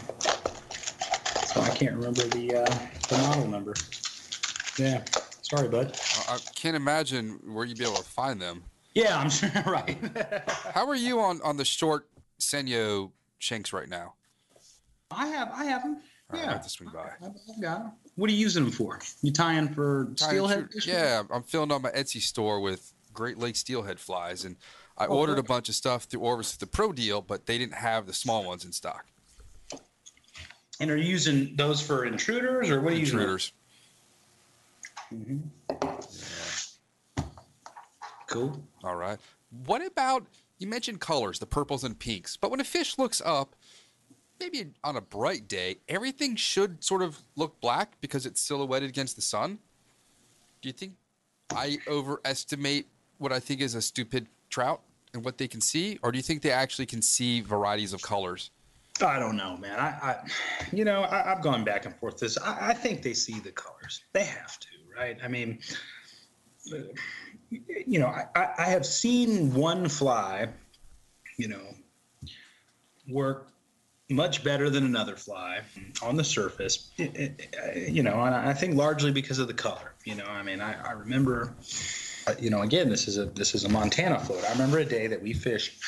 S4: so I can't remember the uh, the model number. Yeah, sorry, bud.
S3: I can't imagine where you'd be able to find them.
S4: Yeah, I'm sure. *laughs* Right.
S3: How are you on on the short Senyo shanks right now?
S4: I have I have them.
S3: Right, yeah, I have to swing by.
S4: I've got them. What are you using them for? You tying for steelhead?
S3: Yeah, I'm filling up my Etsy store with Great Lake steelhead flies, and I oh, ordered a bunch of stuff through Orvis the Pro deal, but they didn't have the small ones in stock.
S4: And are you using those for intruders, or what are you
S3: intruders?
S4: using? Intruders. Mm-hmm. Yeah. Cool.
S3: All right. What about you mentioned colors, the purples and pinks, but when a fish looks up, maybe on a bright day, everything should sort of look black because it's silhouetted against the sun. Do you think I overestimate what I think is a stupid trout and what they can see, or do you think they actually can see varieties of colors?
S4: I don't know, man. I, I you know, I, have gone back and forth. This, I, I, think they see the colors. They have to, right? I mean, you know, I, I have seen one fly, you know, work much better than another fly on the surface. It, it, you know, and I think largely because of the color. You know, I mean, I, I remember, uh, you know, again, this is a this is a Montana float. I remember a day that we fished.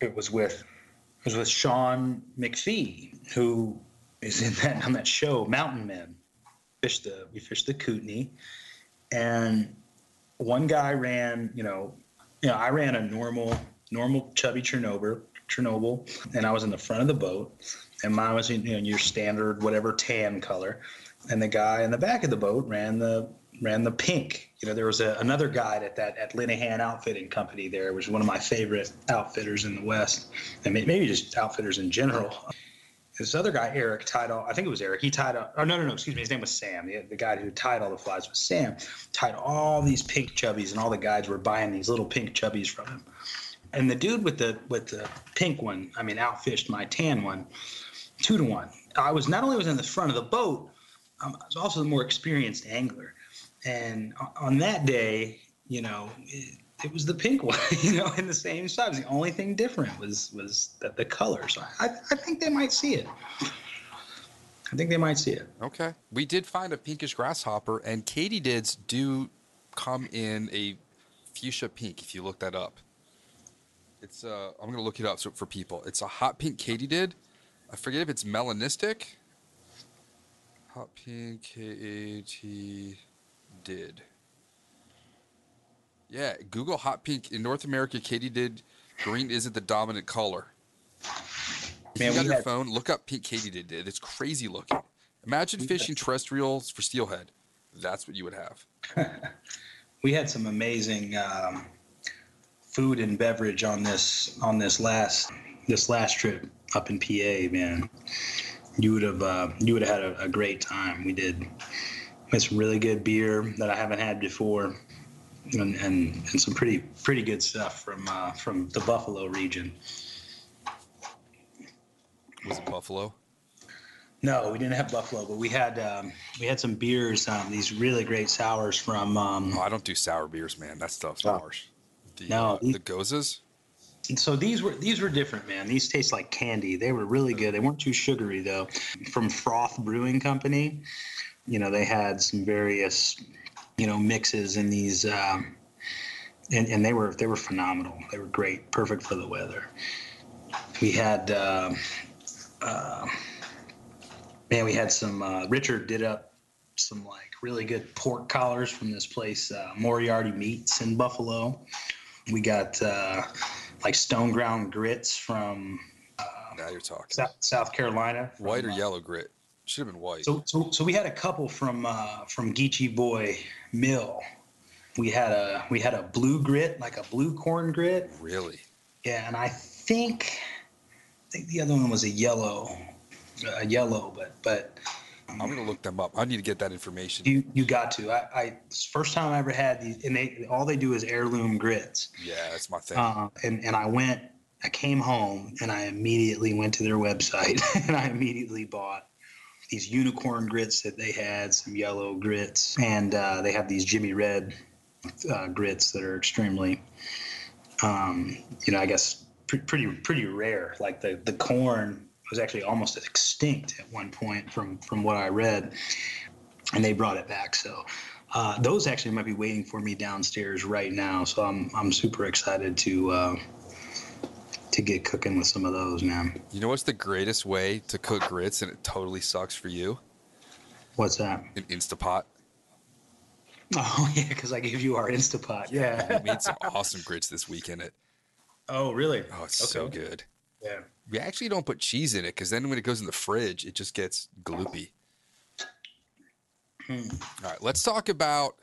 S4: It was with it was with Sean McPhee, who is in that on that show Mountain Men. Fished the we fished the Kootenai, and one guy ran. You know, you know, I ran a normal normal chubby Chernobyl Chernobyl, and I was in the front of the boat, and mine was you know your standard whatever tan color, and the guy in the back of the boat ran the ran the pink. You know, there was a, another guide at that at Linehan Outfitting Company there, which was one of my favorite outfitters in the West, and maybe just outfitters in general. This other guy, Eric, tied all. I think it was Eric. He tied. All, oh no, no, no. Excuse me. His name was Sam. The, the guy who tied all the flies was Sam. Tied all these pink chubbies, and all the guys were buying these little pink chubbies from him and the dude with the with the pink one, I mean, outfished my tan one, two to one. I was not only was in the front of the boat, um, I was also the more experienced angler. And on that day, you know, it, it was the pink *laughs* one, you know, in the same size. The only thing different was was the, the color. So I, I think they might see it. I think they might see it.
S3: Okay. We did find a pinkish grasshopper, and katydids do come in a fuchsia pink if you look that up. It's uh, I'm gonna look it up so, for people. It's a hot pink katydid. I forget if it's melanistic. Hot pink K A T did. Yeah, Google hot pink in North America. Katie Katydid green isn't the dominant color. If
S4: Man,
S3: you got your
S4: had-
S3: phone, look up pink katydid. It's crazy looking. Imagine fishing terrestrials for steelhead. That's what you would have. *laughs*
S4: we had some amazing um, food and beverage on this on this last this last trip up in PA, man. You would have uh, you would have had a, a great time. We did some really good beer that I haven't had before, and and, and some pretty pretty good stuff from uh, from the Buffalo region.
S3: Was it Buffalo?
S4: No, we didn't have Buffalo, but we had um, we had some beers. Um, these really great sours from um,
S3: Oh, I don't do sour beers, man. That stuff's
S4: Oh.
S3: ours. The,
S4: No,
S3: uh, the goses.
S4: And so these were these were different, man. These taste like candy. They were really good. They weren't too sugary though. From Froth Brewing Company, you know, they had some various, you know, mixes in these, um, and and they were they were phenomenal. They were great, perfect for the weather. We had, uh, uh, man, we had some. Uh, Richard did up some like really good pork collars from this place, uh, Moriarty Meats in Buffalo. We got. Uh, like stone ground grits from
S3: Now you're talking.
S4: South, South Carolina.
S3: White or
S4: uh,
S3: yellow grit? Should have been white.
S4: So, so, so we had a couple from uh, from Geechee Boy Mill. We had a we had a blue grit, like a blue corn grit.
S3: really?
S4: Yeah, and I think I think the other one was a yellow, a yellow, but but
S3: I'm gonna look them up. I need to get that information.
S4: you you got to. I, I first time I ever had these, and they all they do is heirloom grits.
S3: yeah, that's my thing.
S4: Uh, and and I went, I came home and I immediately went to their website *laughs* and I immediately bought these unicorn grits that they had, some yellow grits, and uh, they have these Jimmy Red uh, grits that are extremely, um, you know, I guess pre- pretty pretty rare. Like the the corn was actually almost extinct at one point from from what I read, and they brought it back. So. Uh, those actually might be waiting for me downstairs right now, so I'm I'm super excited to uh, to get cooking with some of those, man.
S3: you know what's the greatest way to cook grits, and it totally sucks for you?
S4: What's that?
S3: An Instapot. *laughs*
S4: Oh yeah, because I gave you our Instapot. Yeah. *laughs*
S3: We made some awesome grits this weekend. It
S4: oh really?
S3: oh, it's so good.
S4: Yeah.
S3: We actually don't put cheese in it because then when it goes in the fridge, it just gets gloopy.
S4: Hmm.
S3: All right, let's talk about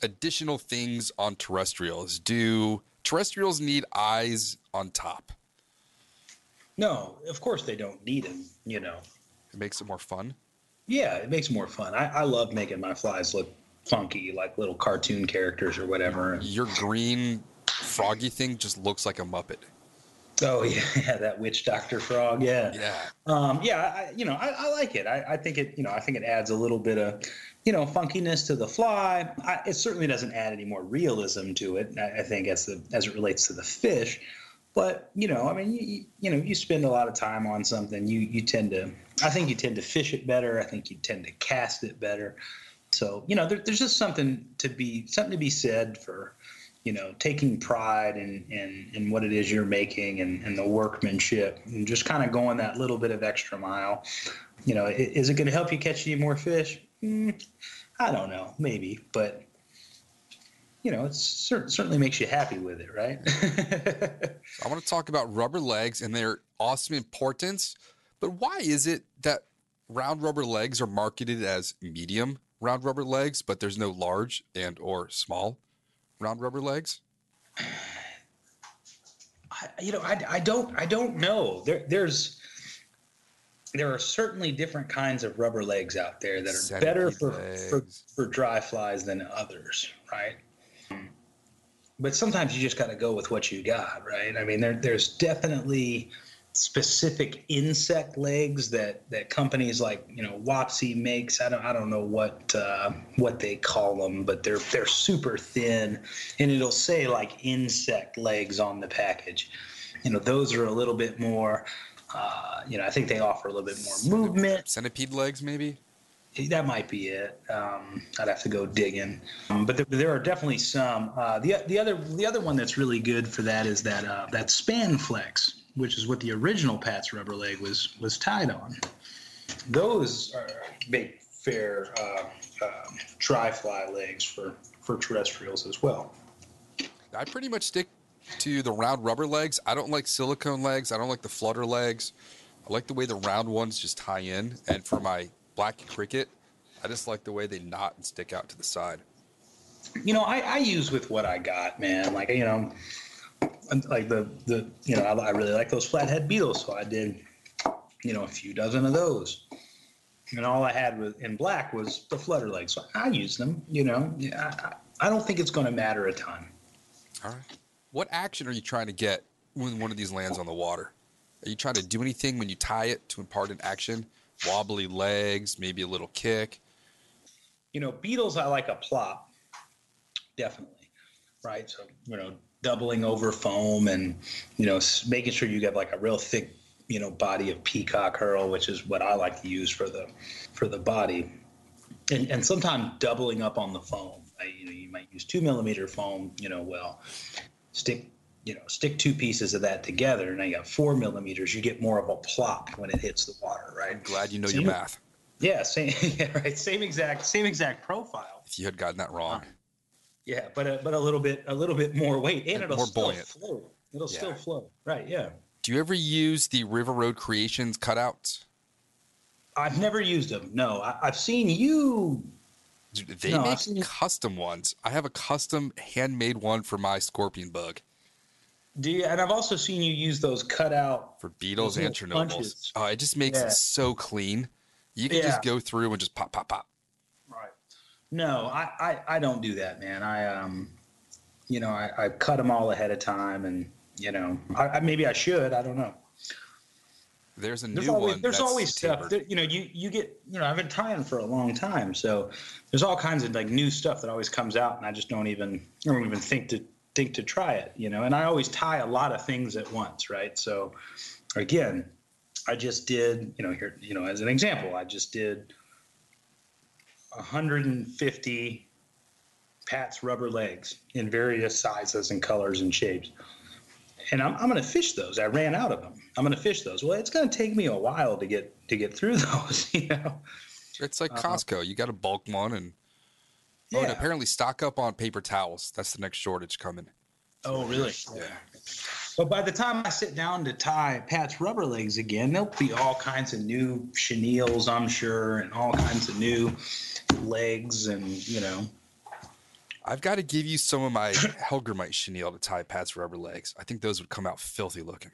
S3: additional things on terrestrials. Do terrestrials need eyes on top?
S4: No, of course they don't need them. You know.
S3: It makes it more fun.
S4: Yeah, it makes it more fun. I, I love making my flies look funky, like little cartoon characters or whatever.
S3: Your green froggy thing just looks like a Muppet.
S4: Oh *laughs* yeah, that witch doctor frog. Yeah.
S3: Yeah.
S4: Um, yeah, I, you know, I, I like it. I, I think it, you know, I think it adds a little bit of, you know, funkiness to the fly. I, it certainly doesn't add any more realism to it. I, I think as the as it relates to the fish, but you know, I mean, you, you- know, you spend a lot of time on something, you you tend to, I think you tend to fish it better. I think you tend to cast it better. So you know, there, there's just something to be something to be said for you know, taking pride in, in, in what it is you're making and, and the workmanship and just kind of going that little bit of extra mile. You know, is it going to help you catch any more fish? Mm, I don't know, maybe, but you know, it cer- certainly makes you happy with it, right? *laughs*
S3: I want to talk about rubber legs and their awesome importance. But why is it that round rubber legs are marketed as medium round rubber legs, but there's no large and or small round rubber legs?
S4: I, you know, I, I don't I don't know. There there's there are certainly different kinds of rubber legs out there that are better for, for for dry flies than others, right? but sometimes you just got to go with what you got, right? I mean, there, there's definitely specific insect legs that that companies like you know Wapsi makes. I don't I don't know what uh, what they call them, but they're they're super thin, and it'll say like insect legs on the package. You know, those are a little bit more. Uh, you know, I think they offer a little bit more movement.
S3: Centipede legs, maybe.
S4: That might be it. Um, I'd have to go digging, um, but there, there, are definitely some. Uh, the the other the other one that's really good for that is that uh, that Spanflex which is what the original Pat's rubber leg was was tied on. Those are big, fair uh, uh, dry fly legs for for terrestrials as well.
S3: I pretty much stick to the round rubber legs. I don't like silicone legs. I don't like the flutter legs. I like the way the round ones just tie in. And for my black cricket, I just like the way they knot and stick out to the side.
S4: You know, I, I use with what I got, man. Like, you know, like the the you know I, I really like those flathead beetles, so I did you know a few dozen of those. And all I had was in black was the flutter legs. So I use them. You know, I, I don't think it's going to matter a ton.
S3: All right. What action are you trying to get when one of these lands on the water? Are you trying to do anything when you tie it to impart an action? Wobbly legs, maybe a little kick.
S4: You know, beetles I like a plop, definitely. Right. So you know, doubling over foam and you know making sure you get like a real thick you know body of peacock herl which is what i like to use for the for the body and, and sometimes doubling up on the foam I, you know you might use two millimeter foam you know well stick you know stick two pieces of that together and now you got four millimeters you get more of a plop when it hits the water right
S3: I'm glad you know same, your math
S4: yeah same *laughs* yeah, right same exact same exact profile
S3: if you had gotten that wrong uh,
S4: yeah, but a, but a little bit a little bit more weight, and it'll more still buoyant. float. It'll yeah. still flow Right? Yeah.
S3: Do you ever use the River Road Creations cutouts?
S4: I've never used them. No, I, have seen you.
S3: Dude, they no, make custom ones. I have a custom handmade one for my scorpion bug.
S4: Do you, and I've also seen you use those cutout
S3: for beetles and Chernobyls. Oh, it just makes yeah. it so clean. You can yeah. just go through and just pop, pop, pop. Right.
S4: No, I, I, I don't do that, man. I um, you know, I, I cut them all ahead of time, and you know, I, I maybe I should. I don't know.
S3: There's a
S4: there's
S3: new
S4: always,
S3: one.
S4: There's always stuff that you know. You you get you know. I've been tying for a long time, so there's all kinds of like new stuff that always comes out, and I just don't even I don't even think to think to try it, you know. And I always tie a lot of things at once, right? So, again, I just did you know here you know as an example, I just did 150 Pat's rubber legs in various sizes and colors and shapes. And I'm, I'm going to fish those. I ran out of them. I'm going to fish those. Well, it's going to take me a while to get to get through *laughs* those. You know,
S3: it's like uh, Costco. Uh, you got to bulk one, and yeah. oh, and apparently stock up on paper towels. That's the next shortage coming.
S4: Oh, really?
S3: Yeah.
S4: But by the time I sit down to tie Pat's rubber legs again, there'll be all kinds of new chenilles, I'm sure, and all kinds of new legs and you know.
S3: I've got to give you some of my *coughs* Hellgrammite chenille to tie Pat's rubber legs. I think those would come out filthy looking.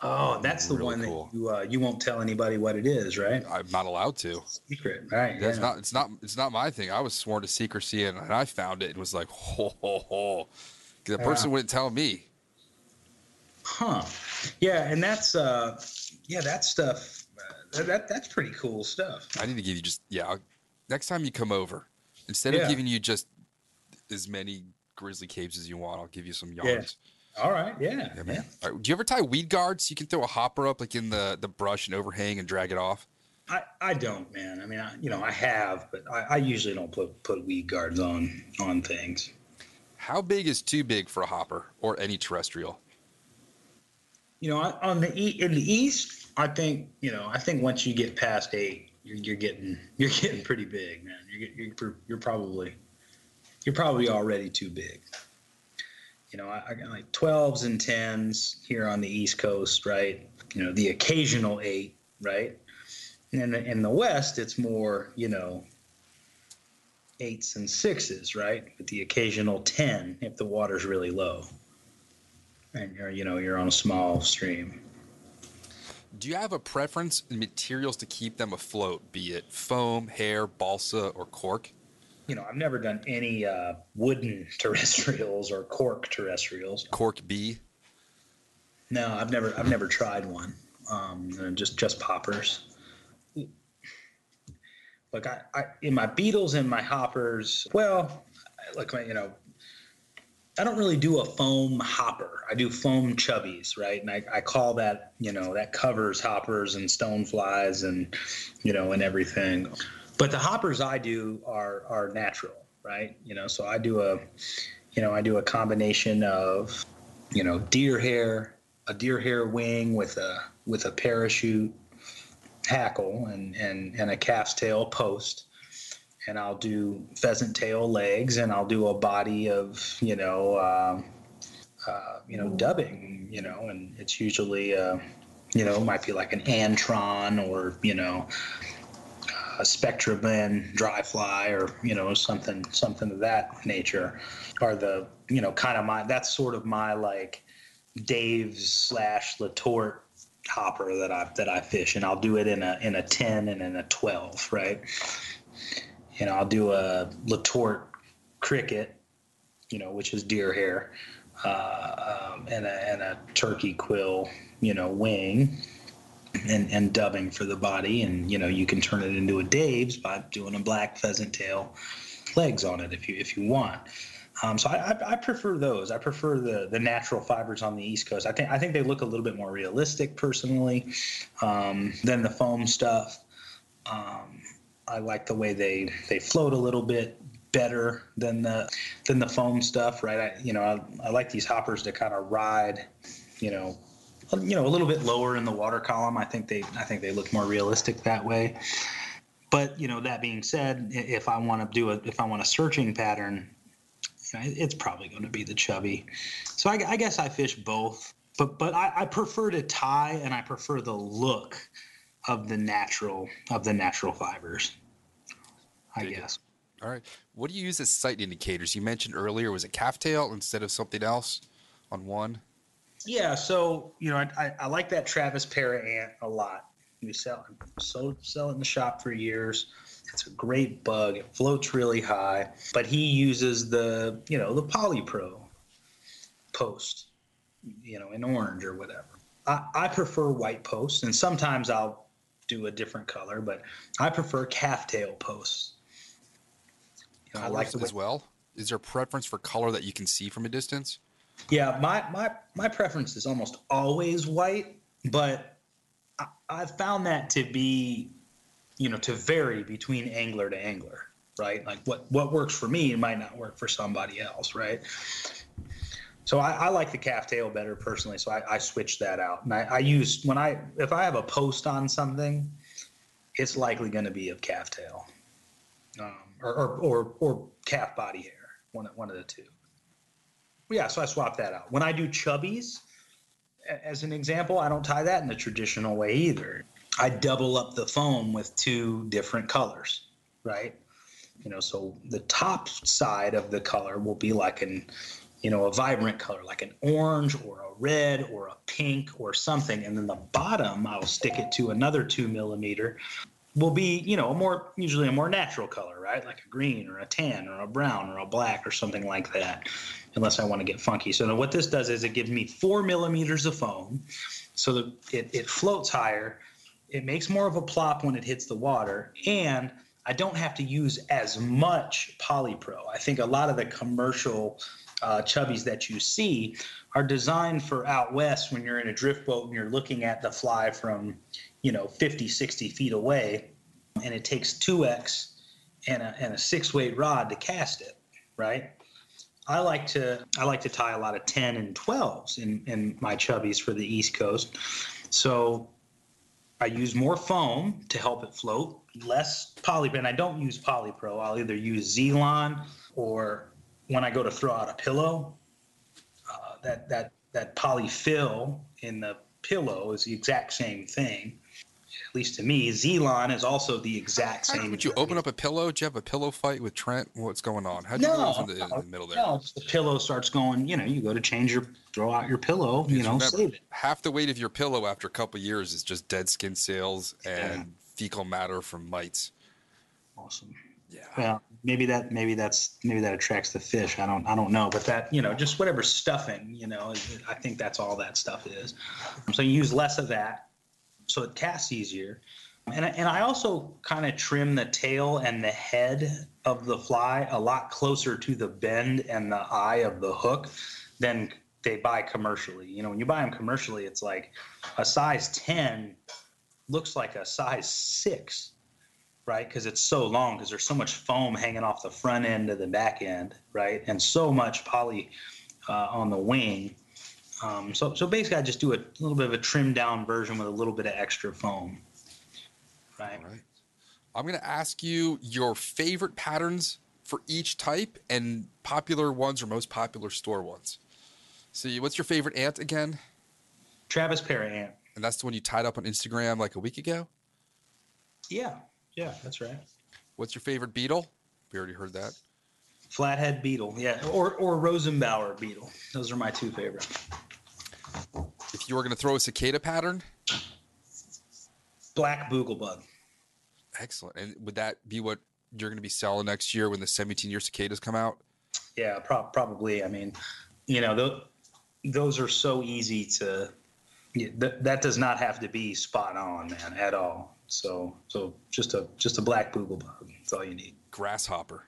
S4: Oh, that's the really one cool. that you uh, you won't tell anybody what it is, right?
S3: I'm not allowed to.
S4: Secret, right?
S3: That's yeah. not. It's not. It's not my thing. I was sworn to secrecy, and, and I found it and was like, *laughs* ho ho ho. The person wouldn't tell me.
S4: Huh? Yeah, and that's uh, yeah, that stuff. Uh, that that's pretty cool stuff.
S3: I need to give you just yeah. I'll, next time you come over, instead yeah. of giving you just as many grizzly capes as you want, I'll give you some yarns.
S4: Yeah. All right. Yeah. yeah, man.
S3: All right. Do you ever tie weed guards? You can throw a hopper up like in the the brush and overhang and drag it off.
S4: I, I don't, man. I mean, I, you know, I have, but I, I usually don't put put weed guards on on things.
S3: How big is too big for a hopper or any terrestrial?
S4: You know, on the in the east, I think you know, I think once you get past eight, you're, you're getting *laughs* you're getting pretty big, man. You're you're you're probably you're probably already too big. You know, I, I got like 12s and 10s here on the East Coast, right? You know, the occasional eight, right? And in the, in the West, it's more, you know, eights and sixes, right? With the occasional 10 if the water's really low. And you're, you know, you're on a small stream
S3: do you have a preference in materials to keep them afloat, be it foam, hair, balsa, or cork?
S4: You know, I've never done any uh, wooden *laughs* terrestrials or cork terrestrials.
S3: Cork B.
S4: No, I've never I've never tried one. Um, just just poppers. Look, I, I in my beetles and my hoppers. Well, look, you know, I don't really do a foam hopper. I do foam chubbies, right? And I, I call that, you know, that covers hoppers and stoneflies and, you know, and everything. But the hoppers I do are are natural, right? You know, so I do a, you know, I do a combination of, you know, deer hair, a deer hair wing with a with a parachute hackle and and and a calf's tail post and I'll do pheasant tail legs, and I'll do a body of you know uh, uh, you know dubbing, you know, and it's usually uh, you know might be like an antron or you know a spectraben dry fly or you know something something of that nature are the you know kind of my that's sort of my like Dave's slash Letort hopper that I that I fish, and I'll do it in a in a ten and in a twelve, right? you know, I'll do a Letort cricket, you know, which is deer hair, uh, um, and, a, and a turkey quill, you know, wing, and, and dubbing for the body. And, you know, you can turn it into a Dave's by doing a black pheasant tail legs on it if you, if you want. Um, so I, I, I, prefer those. I prefer the the natural fibers on the East Coast. I think I think they look a little bit more realistic personally um, than the foam stuff. Um, I like the way they they float a little bit better than the than the foam stuff, right? I, you know, I, I like these hoppers to kind of ride, you know, you know, a little bit lower in the water column. I think they I think they look more realistic that way. But you know, that being said, if I want to do a if I want a searching pattern, it's probably going to be the chubby. So I, I guess I fish both, but but I, I prefer to tie and I prefer the look of the natural of the natural fibers. I guess.
S3: All right. What do you use as sight indicators? You mentioned earlier was it calf tail instead of something else on one?
S4: Yeah, so you know I, I, I like that Travis para ant a lot. We sell so sell it in the shop for years. It's a great bug. It floats really high, but he uses the you know the Polypro post, you know, in orange or whatever. I, I prefer white posts, and sometimes I'll do a different color, but I prefer calf tail posts.
S3: You know, I like as well. Is there a preference for color that you can see from a distance?
S4: Yeah, my my my preference is almost always white, but I, I've found that to be, you know, to vary between angler to angler, right? Like what what works for me might not work for somebody else, right? So I, I, like the calf tail better personally. So I, I switched that out. And I, I use when I if I have a post on something, it's likely going to be of calf tail, um, or, or, or or calf body hair. One one of the two. Yeah. So I swap that out. When I do chubbies, as an example, I don't tie that in the traditional way either. I double up the foam with two different colors, right? You know, so the top side of the color will be like an you know, a vibrant color like an orange or a red or a pink or something. And then the bottom, I'll stick it to another two millimeter, will be, you know, a more, usually a more natural color, right? Like a green or a tan or a brown or a black or something like that, unless I want to get funky. So what this does is it gives me four millimeters of foam so that it, it floats higher. It makes more of a plop when it hits the water. And I don't have to use as much polypro. I think a lot of the commercial uh, chubbies that you see are designed for out west when you're in a drift boat and you're looking at the fly from, you know, 50, 60 feet away, and it takes 2x and a, and a six weight rod to cast it, right? I like to I like to tie a lot of 10 and 12s in, in my chubbies for the East Coast. So I use more foam to help it float, less poly, and I don't use polypro. I'll either use Zelon or when I go to throw out a pillow, uh, that that that polyfill in the pillow is the exact same thing. At least to me, Zelon is also the exact same.
S3: Would you open up a pillow? Do you have a pillow fight with Trent? What's going on? How'd you
S4: no,
S3: go in the, in the middle there?
S4: No, the pillow starts going. You know, you go to change your, throw out your pillow. you know, remember, save it.
S3: Half the weight of your pillow after a couple years is just dead skin cells and yeah. fecal matter from mites.
S4: Awesome. Yeah. Well, maybe that maybe that's maybe that attracts the fish. I don't I don't know, but that you know just whatever stuffing you know I think that's all that stuff is. So you use less of that, so it casts easier. And, and I also kind of trim the tail and the head of the fly a lot closer to the bend and the eye of the hook than they buy commercially. You know, when you buy them commercially, it's like a size 10 looks like a size 6, right? Because it's so long, because there's so much foam hanging off the front end to the back end, right? And so much poly uh, on the wing. Um, so, so basically, I just do a little bit of a trimmed down version with a little bit of extra foam. Right.
S3: All right. I'm going to ask you your favorite patterns for each type and popular ones or most popular store ones. So, what's your favorite ant again?
S4: Travis Para ant.
S3: And that's the one you tied up on Instagram like a week ago?
S4: Yeah. Yeah, that's right.
S3: What's your favorite beetle? We already heard that.
S4: Flathead beetle, yeah, or or Rosenbauer beetle. Those are my two favorites.
S3: If you were going to throw a cicada pattern,
S4: black booglebug.
S3: Excellent. And would that be what you're going to be selling next year when the 17 year cicadas come out?
S4: Yeah, pro- probably. I mean, you know, th- those are so easy to. Yeah, th- that does not have to be spot on, man, at all. So, so just a just a black booglebug. That's all you need.
S3: Grasshopper.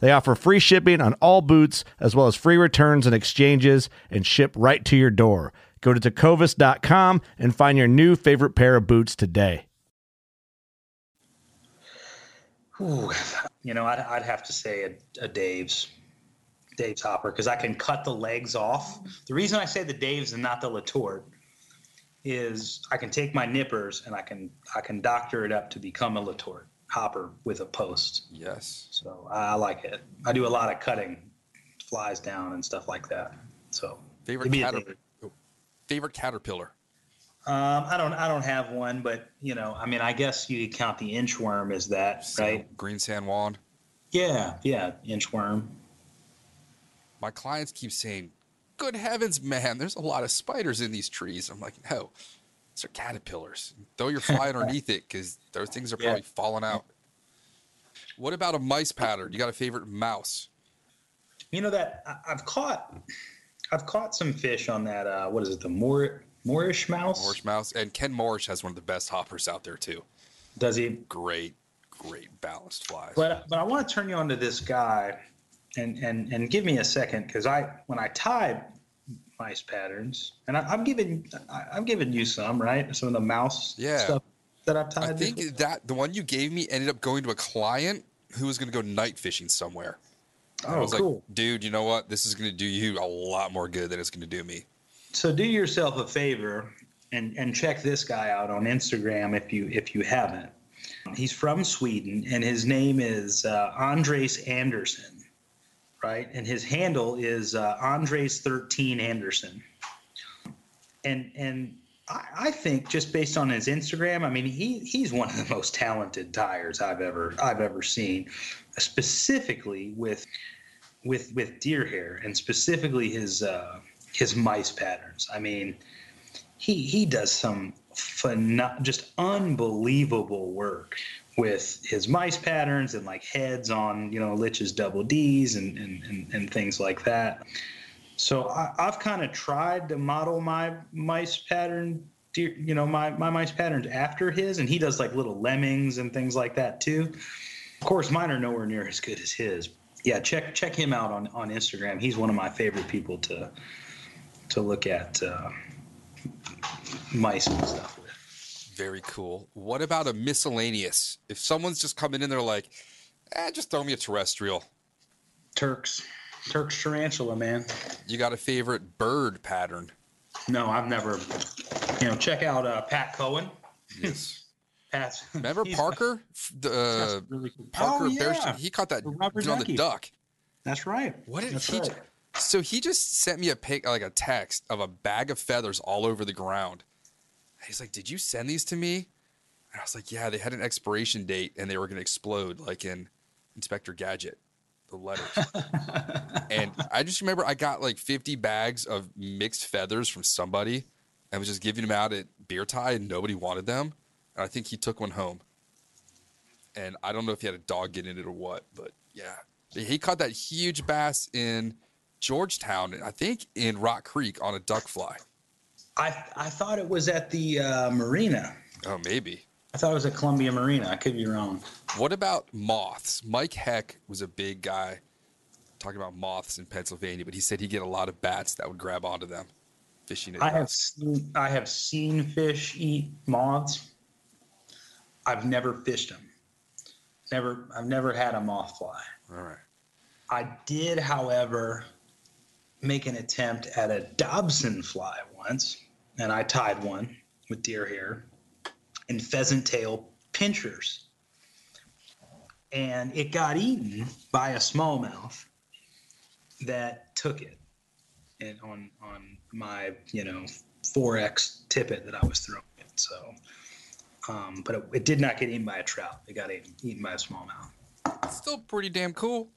S5: They offer free shipping on all boots, as well as free returns and exchanges, and ship right to your door. Go to tecovas.com and find your new favorite pair of boots today.
S4: Ooh, you know, I'd, I'd have to say a, a Dave's, Dave's hopper, because I can cut the legs off. The reason I say the Dave's and not the Letort is I can take my nippers and I can I can doctor it up to become a Letort hopper with a post.
S3: Yes.
S4: So I like it. I do a lot of cutting flies down and stuff like that. So
S3: favorite caterpillar. Favorite caterpillar.
S4: Um, I don't. I don't have one, but you know, I mean, I guess you could count the inchworm as that, right?
S3: Green San Juan.
S4: Yeah, yeah, inchworm.
S3: My clients keep saying, "Good heavens, man! There's a lot of spiders in these trees." I'm like, "No, these are caterpillars. Throw your fly underneath it because those things are probably yeah. falling out. What about a mice pattern? You got a favorite mouse?
S4: You know that I've caught, I've caught some fish on that. Uh, what is it? The Moor Morrish mouse.
S3: Morrish mouse, and Ken Morrish has one of the best hoppers out there too.
S4: Does he?
S3: Great, great balanced flies.
S4: But but I want to turn you on to this guy, and and and give me a second because I when I tie mice patterns, and I, am giving I, am giving you some right, some of the mouse
S3: yeah.
S4: stuff that I've tied.
S3: I think before. that the one you gave me ended up going to a client who was going to go night fishing somewhere.
S4: Oh, I was cool.
S3: like, dude, you know what? This is going to do you a lot more good than it's going to do me.
S4: So do yourself a favor and and check this guy out on Instagram if you if you haven't. He's from Sweden and his name is uh, Andres Anderson right? And his handle is uh, Andres thirteen Anderson. And and I, I, think just based on his Instagram, I mean he he's one of the most talented tyers I've ever I've ever seen, specifically with with with deer hair and specifically his uh, his mice patterns. I mean, he he does some phenom- just unbelievable work with his mice patterns and like heads on you know Litch's double D's and and, and, and things like that. So I, have kind of tried to model my mice pattern, you know, my, my mice patterns after his, and he does like little lemmings and things like that too. Of course, mine are nowhere near as good as his. yeah, check check him out on on Instagram. He's one of my favorite people to to look at uh, mice and stuff.
S3: Very cool. What about a miscellaneous? If someone's just coming in, they're like, eh, just throw me a terrestrial.
S4: Turck's, Turck's tarantula, man.
S3: You got a favorite bird pattern?
S4: No, I've never. You know, check out uh, Pat Cohen.
S3: Yes. *laughs*
S4: Pat.
S3: Remember Parker? *laughs* The uh,
S4: really cool.
S3: Parker
S4: Oh, yeah.
S3: He caught that on the duck.
S4: That's right.
S3: What did
S4: That's
S3: he?
S4: right.
S3: So he just sent me a pic, like a text of a bag of feathers all over the ground. He's like, "Did you send these to me?" And I was like, "Yeah, they had an expiration date and they were going to explode, like in Inspector Gadget, the letters." and I just remember I got like 50 bags of mixed feathers from somebody and was just giving them out at beer tie, and nobody wanted them. And I think he took one home. And I don't know if he had a dog get in it or what, but yeah, he caught that huge bass in Georgetown, I think in Rock Creek on a duck fly.
S4: I I thought it was at the uh, marina.
S3: Oh, maybe.
S4: I thought it was at Columbia Marina. I could be wrong.
S3: What about moths? Mike Heck was a big guy talking about moths in Pennsylvania, but he said he'd get a lot of bats that would grab onto them fishing at
S4: I have seen I have seen fish eat moths. I've never fished them. Never I've never had a moth fly.
S3: All right.
S4: I did, however, make an attempt at a Dobson fly once, and I tied one with deer hair and pheasant tail pinchers. And it got eaten by a smallmouth that took it and on on my, you know, 4X tippet that I was throwing it. So um, but it, it did not get eaten by a trout. It got eaten, eaten by a smallmouth.
S3: Still pretty damn cool.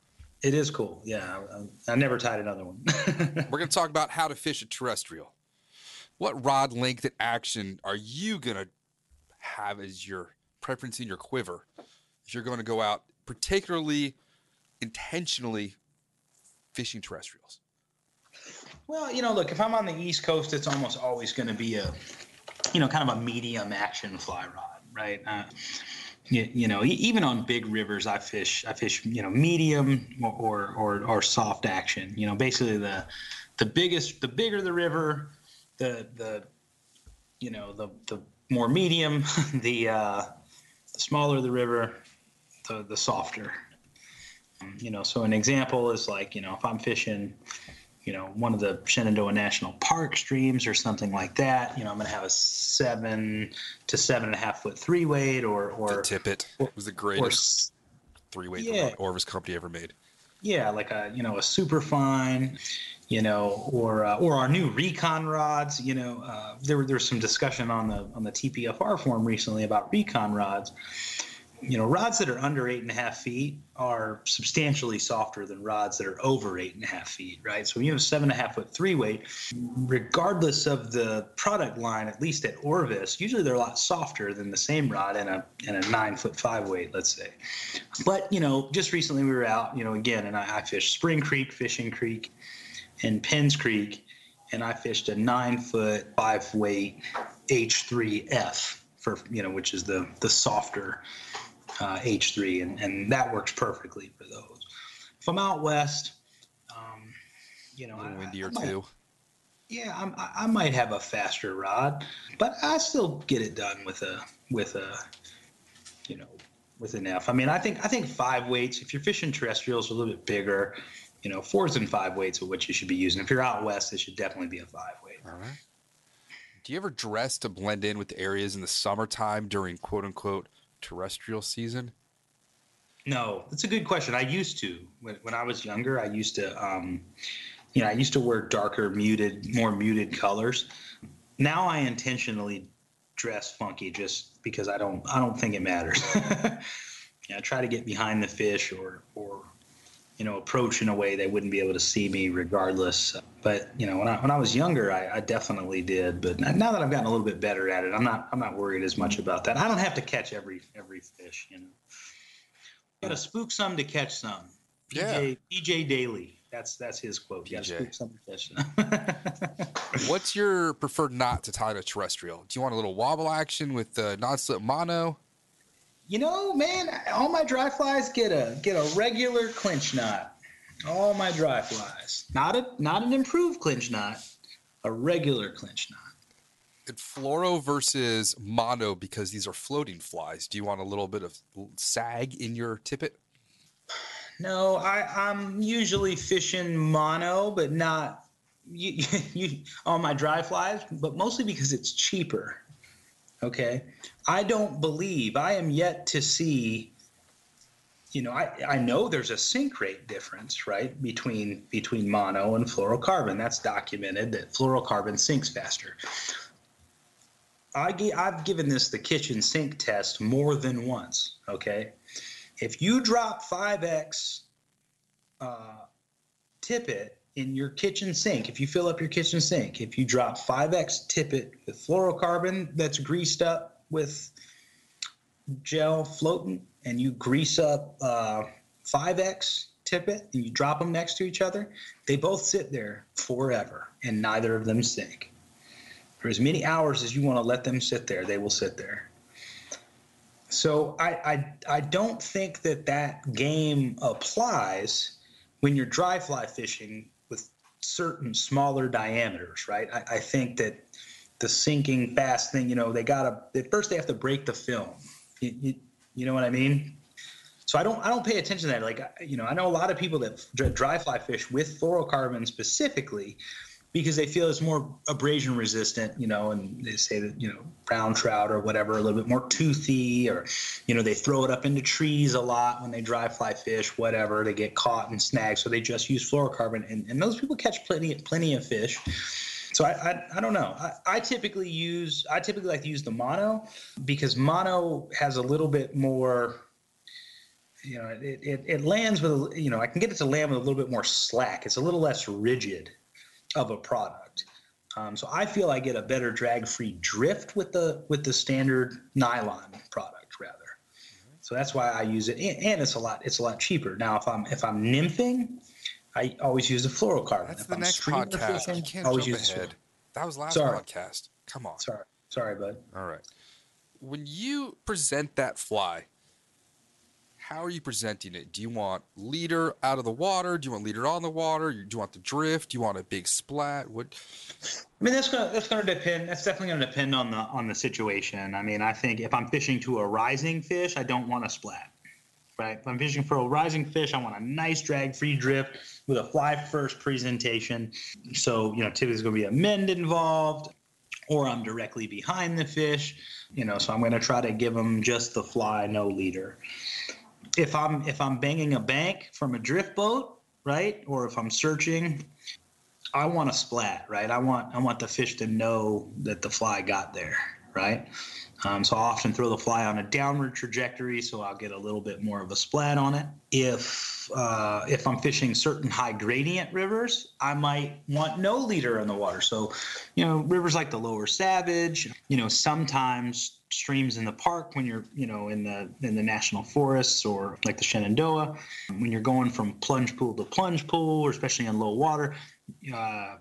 S4: It is cool. Yeah, I, I never tied another one. *laughs*
S3: We're going to talk about how to fish a terrestrial. What rod length and action are you going to have as your preference in your quiver if you're going to go out, particularly intentionally fishing terrestrials?
S4: well, you know, look, if I'm on the East Coast, it's almost always going to be a, you know, kind of a medium action fly rod, right? Uh, you, know, even on big rivers, I fish, I fish, you know, medium or, or or soft action. You know, basically the the biggest, the bigger the river, the the you know the the more medium, *laughs* the uh, the smaller the river, the the softer. Um, you know, so an example is like you know if I'm fishing, you know, one of the Shenandoah National Park streams or something like that, you know, I'm going to have a seven to seven and a half foot three weight or or The
S3: tippet
S4: or-
S3: was the greatest three weight
S4: yeah.
S3: the Orvis company ever made.
S4: yeah, like a you know a super fine, you know, or uh, or our new recon rods. You know, uh, there were some discussion on the on the TPFR forum recently about recon rods. You know, rods that are under eight and a half feet are substantially softer than rods that are over eight and a half feet, right? So when you have seven and a half foot three weight, regardless of the product line, at least at Orvis, usually they're a lot softer than the same rod in a in a nine foot five weight, let's say. But you know, just recently we were out, you know, again, and I, I fished Spring Creek, Fishing Creek, and Penns Creek, and I fished a nine foot five weight H3F for you know, which is the the softer uh, H3, and and that works perfectly for those. If I'm out west, um, you know,
S3: A little
S4: I-
S3: windier
S4: I might-
S3: too.
S4: yeah, I'm, I I might have a faster rod, but I still get it done with a with a you know with an F. I mean, I think I think five weights. If you're fishing terrestrials, a little bit bigger. You know, fours and five weights are what you should be using. If you're out west, it should definitely be a five weight.
S3: All right. Do you ever dress to blend in with the areas in the summertime during quote unquote terrestrial season?
S4: No, that's a good question. I used to when, when I was younger. I used to, um, you know, I used to wear darker, muted, more muted colors. Now I intentionally dress funky just because I don't. I don't think it matters. *laughs* yeah, I try to get behind the fish or or you know approach in a way they wouldn't be able to see me regardless. But you know, when I when I was younger, I, I definitely did. But now that I've gotten a little bit better at it, I'm not I'm not worried as much about that. I don't have to catch every every fish. You know. Got to spook some to catch some.
S3: Yeah.
S4: PJ, PJ Daly. That's that's his quote.
S3: PJ.
S4: spook some to catch some. *laughs*
S3: What's your preferred knot to tie to a terrestrial? Do you want a little wobble action with the non-slip mono?
S4: You know, man, all my dry flies get a get a regular clinch knot. All my dry flies. Not a not an improved clinch knot, a regular clinch knot.
S3: And fluoro versus mono because these are floating flies. Do you want a little bit of sag in your tippet?
S4: No, I, I'm usually fishing mono, but not you, *laughs* you, on my dry flies, but mostly because it's cheaper. Okay. I don't believe, I am yet to see, you know, I, I know there's a sink rate difference, right, between between mono and fluorocarbon. That's documented that fluorocarbon sinks faster. I, I've given this the kitchen sink test more than once. Okay. If you drop 5x uh, tippet in your kitchen sink, if you fill up your kitchen sink, if you drop 5x tippet with fluorocarbon that's greased up with gel floating, and you grease up uh, 5x tippet and you drop them next to each other, they both sit there forever and neither of them sink. For as many hours as you want to let them sit there, they will sit there. So I, I, I don't think that that game applies when you're dry fly fishing certain smaller diameters, right? I, I think that the sinking fast thing, you know, they gotta at first they have to break the film. You, you, you know what I mean? So I don't I don't pay attention to that. Like you know, I know a lot of people that dry fly fish with fluorocarbon specifically because they feel it's more abrasion resistant, you know, and they say that, you know, brown trout or whatever, a little bit more toothy, or, you know, they throw it up into trees a lot when they dry fly fish, whatever, they get caught and snagged. So they just use fluorocarbon. And, and those people catch plenty, plenty of fish. So I, I, I don't know. I, I typically use, I typically like to use the mono because mono has a little bit more, you know, it, it, it lands with, you know, I can get it to land with a little bit more slack. It's a little less rigid of a product. Um, so I feel I get a better drag-free drift with the with the standard nylon product rather. So that's why I use it, and, and it's a lot it's a lot cheaper. Now if I'm if I'm nymphing, I always use the fluorocarbon.
S3: That's
S4: if
S3: the
S4: I'm
S3: next podcast. Fishing, you can't always jump use ahead. That was last Sorry. podcast. Come on.
S4: Sorry. Sorry, bud.
S3: All right. When you present that fly, how are you presenting it? Do you want leader out of the water? Do you want leader on the water? Do you want the drift? Do you want a big splat? What?
S4: I mean, that's gonna that's gonna depend. That's definitely gonna depend on the on the situation. I mean, I think if I'm fishing to a rising fish, I don't want a splat. Right? If I'm fishing for a rising fish, I want a nice drag-free drift with a fly first presentation. So you know, typically there's gonna be a mend involved, or I'm directly behind the fish. You know, so I'm gonna try to give them just the fly, no leader if I'm if I'm banging a bank from a drift boat, right, or if I'm searching, I want a splat, right? I want I want the fish to know that the fly got there, right? Um, so I often throw the fly on a downward trajectory, so I'll get a little bit more of a splat on it. If uh, if I'm fishing certain high gradient rivers, I might want no leader in the water. So, you know, rivers like the Lower Savage, you know, sometimes streams in the park when you're, you know, in the in the national forests or like the Shenandoah, when you're going from plunge pool to plunge pool, or especially in low water. Uh,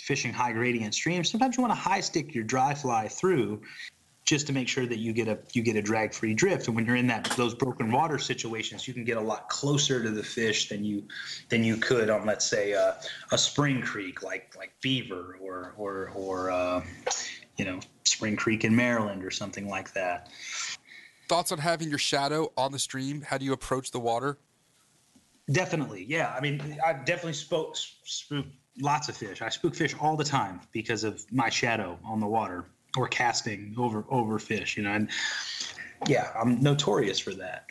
S4: fishing high gradient streams, sometimes you want to high stick your dry fly through just to make sure that you get a you get a drag free drift. And when you're in that those broken water situations, you can get a lot closer to the fish than you than you could on let's say a, a spring creek like like Beaver or or or uh, you know Spring Creek in Maryland or something like that.
S3: Thoughts on having your shadow on the stream? How do you approach the water?
S4: Definitely, yeah. I mean, I definitely spoke spook lots of fish. I spook fish all the time because of my shadow on the water or casting over over fish, you know, and yeah, I'm notorious for that.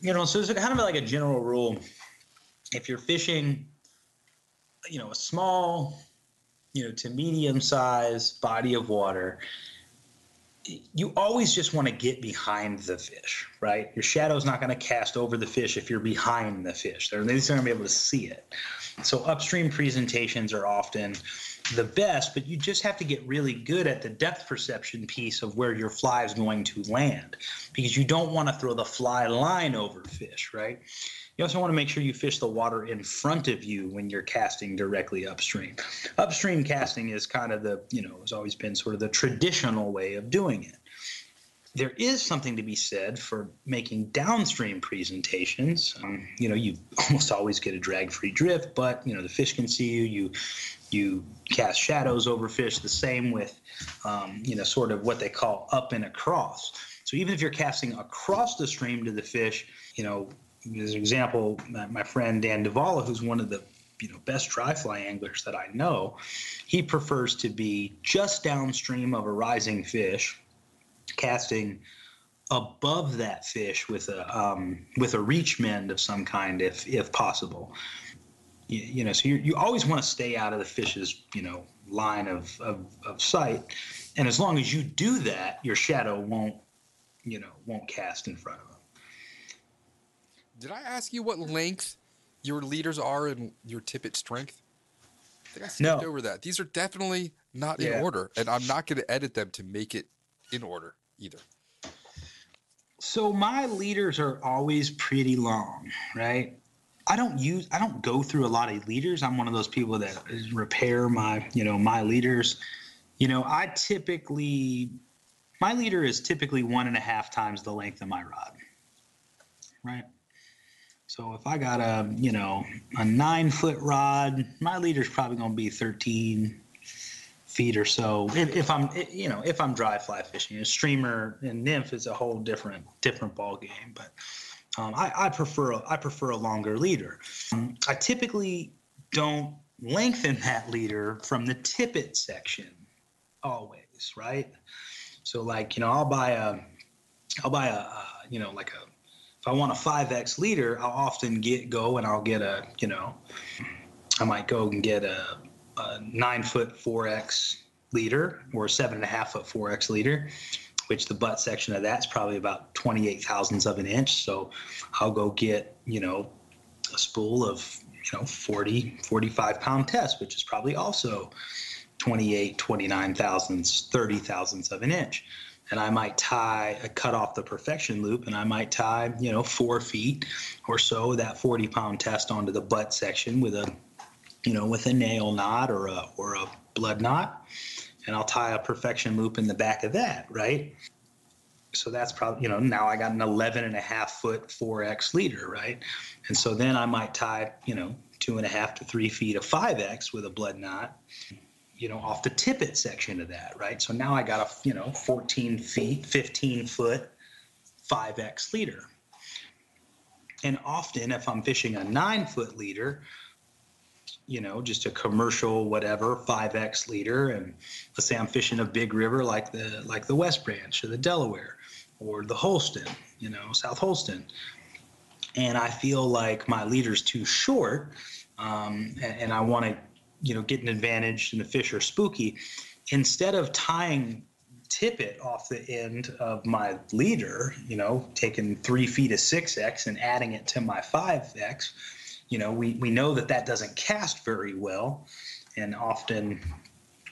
S4: You know, so it's kind of like a general rule. If you're fishing, you know, a small, you know, to medium size body of water, you always just want to get behind the fish, right? Your shadow's not going to cast over the fish if you're behind the fish. They're, they're going to be able to see it. So upstream presentations are often the best, but you just have to get really good at the depth perception piece of where your fly is going to land because you don't want to throw the fly line over fish, right? You also want to make sure you fish the water in front of you when you're casting directly upstream. Upstream casting is kind of the, you know, has always been sort of the traditional way of doing it. there is something to be said for making downstream presentations. Um, you know, you *laughs* almost always get a drag-free drift, but you know the fish can see you. You you cast shadows over fish. The same with um, you know sort of what they call up and across. So even if you're casting across the stream to the fish, you know, as an example, my friend Dan Davala, who's one of the you know best dry fly anglers that I know, he prefers to be just downstream of a rising fish casting above that fish with a um, with a reach mend of some kind, if if possible. You, you know, so you you always want to stay out of the fish's you know line of, of of sight, and as long as you do that, your shadow won't you know won't cast in front of them.
S3: Did I ask you what length your leaders are and your tippet strength? I think I skipped no. over that. These are definitely not yeah. in order, and I'm not going to edit them to make it in order either.
S4: So my leaders are always pretty long, right? I don't use I don't go through a lot of leaders. I'm one of those people that repair my, you know, my leaders. You know, I typically my leader is typically one and a half times the length of my rod. Right? So if I got a, you know, a nine foot rod, my leader's probably gonna be 13, feet or so. If, I'm, you know, if I'm dry fly fishing, a streamer and nymph is a whole different different ball game. But um, I, I, prefer a, I prefer a longer leader. Um, I typically don't lengthen that leader from the tippet section always, right? So like you know, I'll buy a, I'll buy a, uh, you know, like a. If I want a 5x leader, I'll often get go and I'll get a, you know, I might go and get a a nine foot 4x leader or a seven and a half foot 4x leader, which the butt section of that's probably about 28 thousandths of an inch. So I'll go get, you know, a spool of, you know, 40, 45 pound test, which is probably also 28, 29 thousandths, 30 thousandths of an inch. And I might tie, a cut off the perfection loop, and I might tie, you know, four feet or so that 40 pound test onto the butt section with a you know, with a nail knot or a or a blood knot, and I'll tie a perfection loop in the back of that, right? So that's probably, you know, now I got an 11 and a half foot 4X leader, right? And so then I might tie, you know, two and a half to three feet of 5X with a blood knot, you know, off the tippet section of that, right? So now I got a, you know, 14 feet, 15 foot 5X leader. And often, if I'm fishing a nine foot leader, you know, just a commercial whatever 5x leader, and let's say I'm fishing a big river like the like the West Branch or the Delaware or the Holston, you know, South Holston, and I feel like my leader's too short, um, and, and I want to, you know, get an advantage and the fish are spooky. Instead of tying tippet off the end of my leader, you know, taking three feet of 6X and adding it to my 5X, you know, we, we know that that doesn't cast very well and often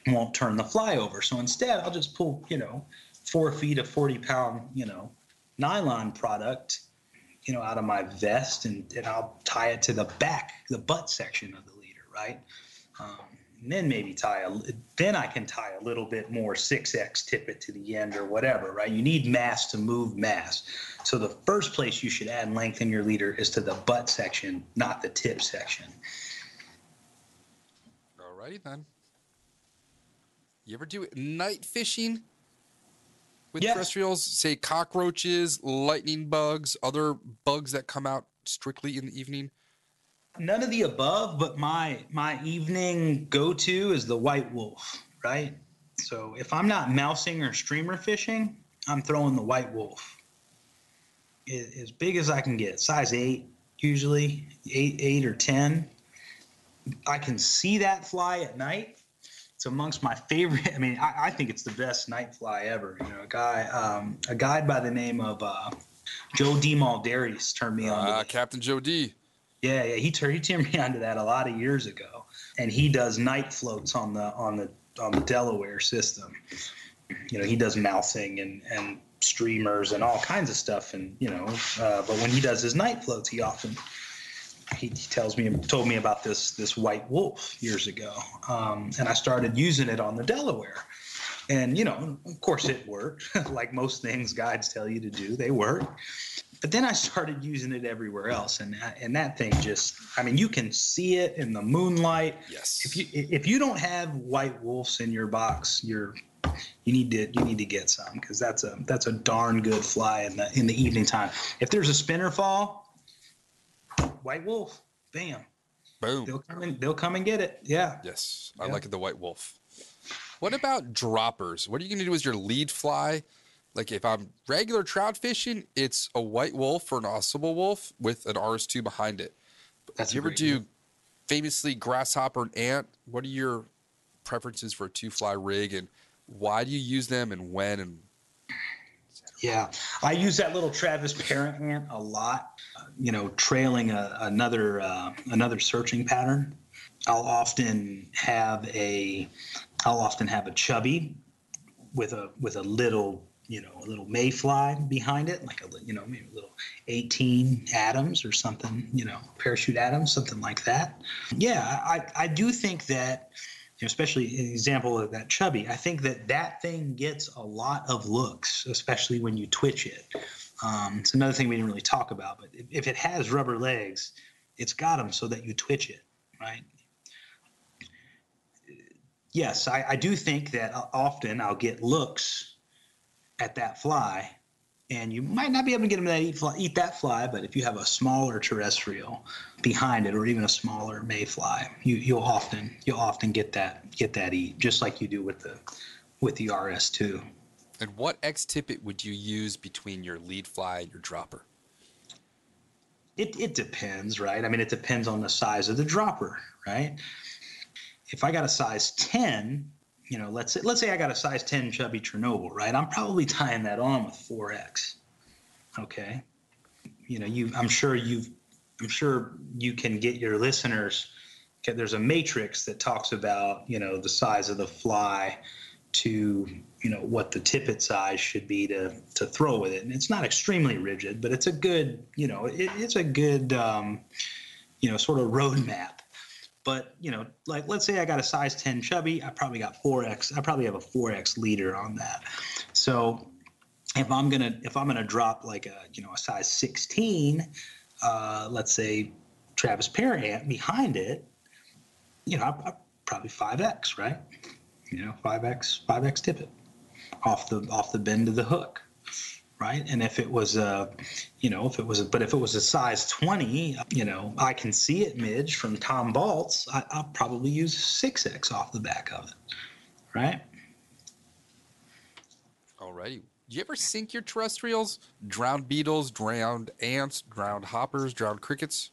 S4: won't turn the fly over. So instead, I'll just pull, you know, four feet of 40 pound, you know, nylon product, you know, out of my vest and, and I'll tie it to the back, the butt section of the leader, right? Um, and then maybe tie a, then I can tie a little bit more 6X tippet to the end or whatever, right? You need mass to move mass. So the first place you should add length in your leader is to the butt section, not the tip section.
S3: All righty then. You ever do night fishing with yes. terrestrials? Say cockroaches, lightning bugs, other bugs that come out strictly in the evening?
S4: None of the above, but my my evening go to is the white Wulff, right? So if I'm not mousing or streamer fishing, I'm throwing the white Wulff. As big as I can get, size eight usually, eight eight or ten. I can see that fly at night. It's amongst my favorite. *laughs* I mean, I, I think it's the best night fly ever. You know, a guy, um, a guy by the name of uh, Joe Demalderis turned me on.
S3: Uh, Captain Joe D.
S4: Yeah, yeah, he turned he turned *laughs* me onto that a lot of years ago, and he does night floats on the on the on the Delaware system. You know, he does mousing and and streamers and all kinds of stuff, and you know, uh, but when he does his night floats, he often he, he tells me told me about this this white Wulff years ago, um, and I started using it on the Delaware. And, you know, of course it worked. *laughs* like most things guides tell you to do, they work. But then I started using it everywhere else. And, and that thing just, I mean, you can see it in the moonlight.
S3: Yes.
S4: If you, if you don't have white Wulffs in your box, you're, you need to you need to get some because that's a that's a darn good fly in the in the evening time. If there's a spinner fall, white Wulff, bam,
S3: Boom.
S4: they'll come and they'll come and get it. Yeah.
S3: Yes, I
S4: Yeah.
S3: like the white Wulff. What about droppers? What are you going to do as your lead fly? Like if I'm regular trout fishing, it's a white Wulff or an Ausable Wulff with an RS2 behind it.
S4: That's
S3: you ever do
S4: one.
S3: famously grasshopper and ant? What are your preferences for a two fly rig and why do you use them and when and
S4: Yeah, I use that little Travis Para ant a lot. Uh, you know, trailing a, another uh, another searching pattern. I'll often have a I'll often have a chubby with a with a little you know a little mayfly behind it, like a you know maybe a little 18 Adams or something. You know, parachute Adams, something like that. Yeah, I I do think that. especially an example of that chubby, I think that that thing gets a lot of looks, especially when you twitch it. Um, it's another thing we didn't really talk about, but if, if it has rubber legs, it's got them so that you twitch it, right? Yes, I, I do think that often I'll get looks at that fly, and you might not be able to get them to eat, fly, eat that fly, but if you have a smaller terrestrial behind it, or even a smaller mayfly, you, you'll often you'll often get that get that eat, just like you do with the with the RS2.
S3: and what X tippet would you use between your lead fly and your dropper?
S4: It, it depends, right? I mean, it depends on the size of the dropper, right? If I got a size 10, you know, let's say, let's say I got a size 10 chubby Chernobyl, right? I'm probably *laughs* tying that on with 4X. Okay. You know, you I'm sure you've I'm sure you can get your listeners okay, there's a matrix that talks about, you know, the size of the fly to you know what the tippet size should be to to throw with it and it's not extremely rigid but it's a good you know it, it's a good um, you know sort of roadmap but you know like let's say i got a size 10 chubby i probably got 4x i probably have a 4x leader on that. So if i'm gonna if i'm gonna drop like a you know a size 16 uh, let's say travis parent behind it you know I, I, probably 5x right? You know 5x 5x tippet off the off the bend of the hook right and if it was a you know if it was a, but if it was a size 20 you know i can see it midge from tom baltz I, i'll probably use 6x off the back of it right
S3: Alrighty. Do you ever sink your terrestrials? Drowned beetles, drowned ants, drowned hoppers, drowned crickets?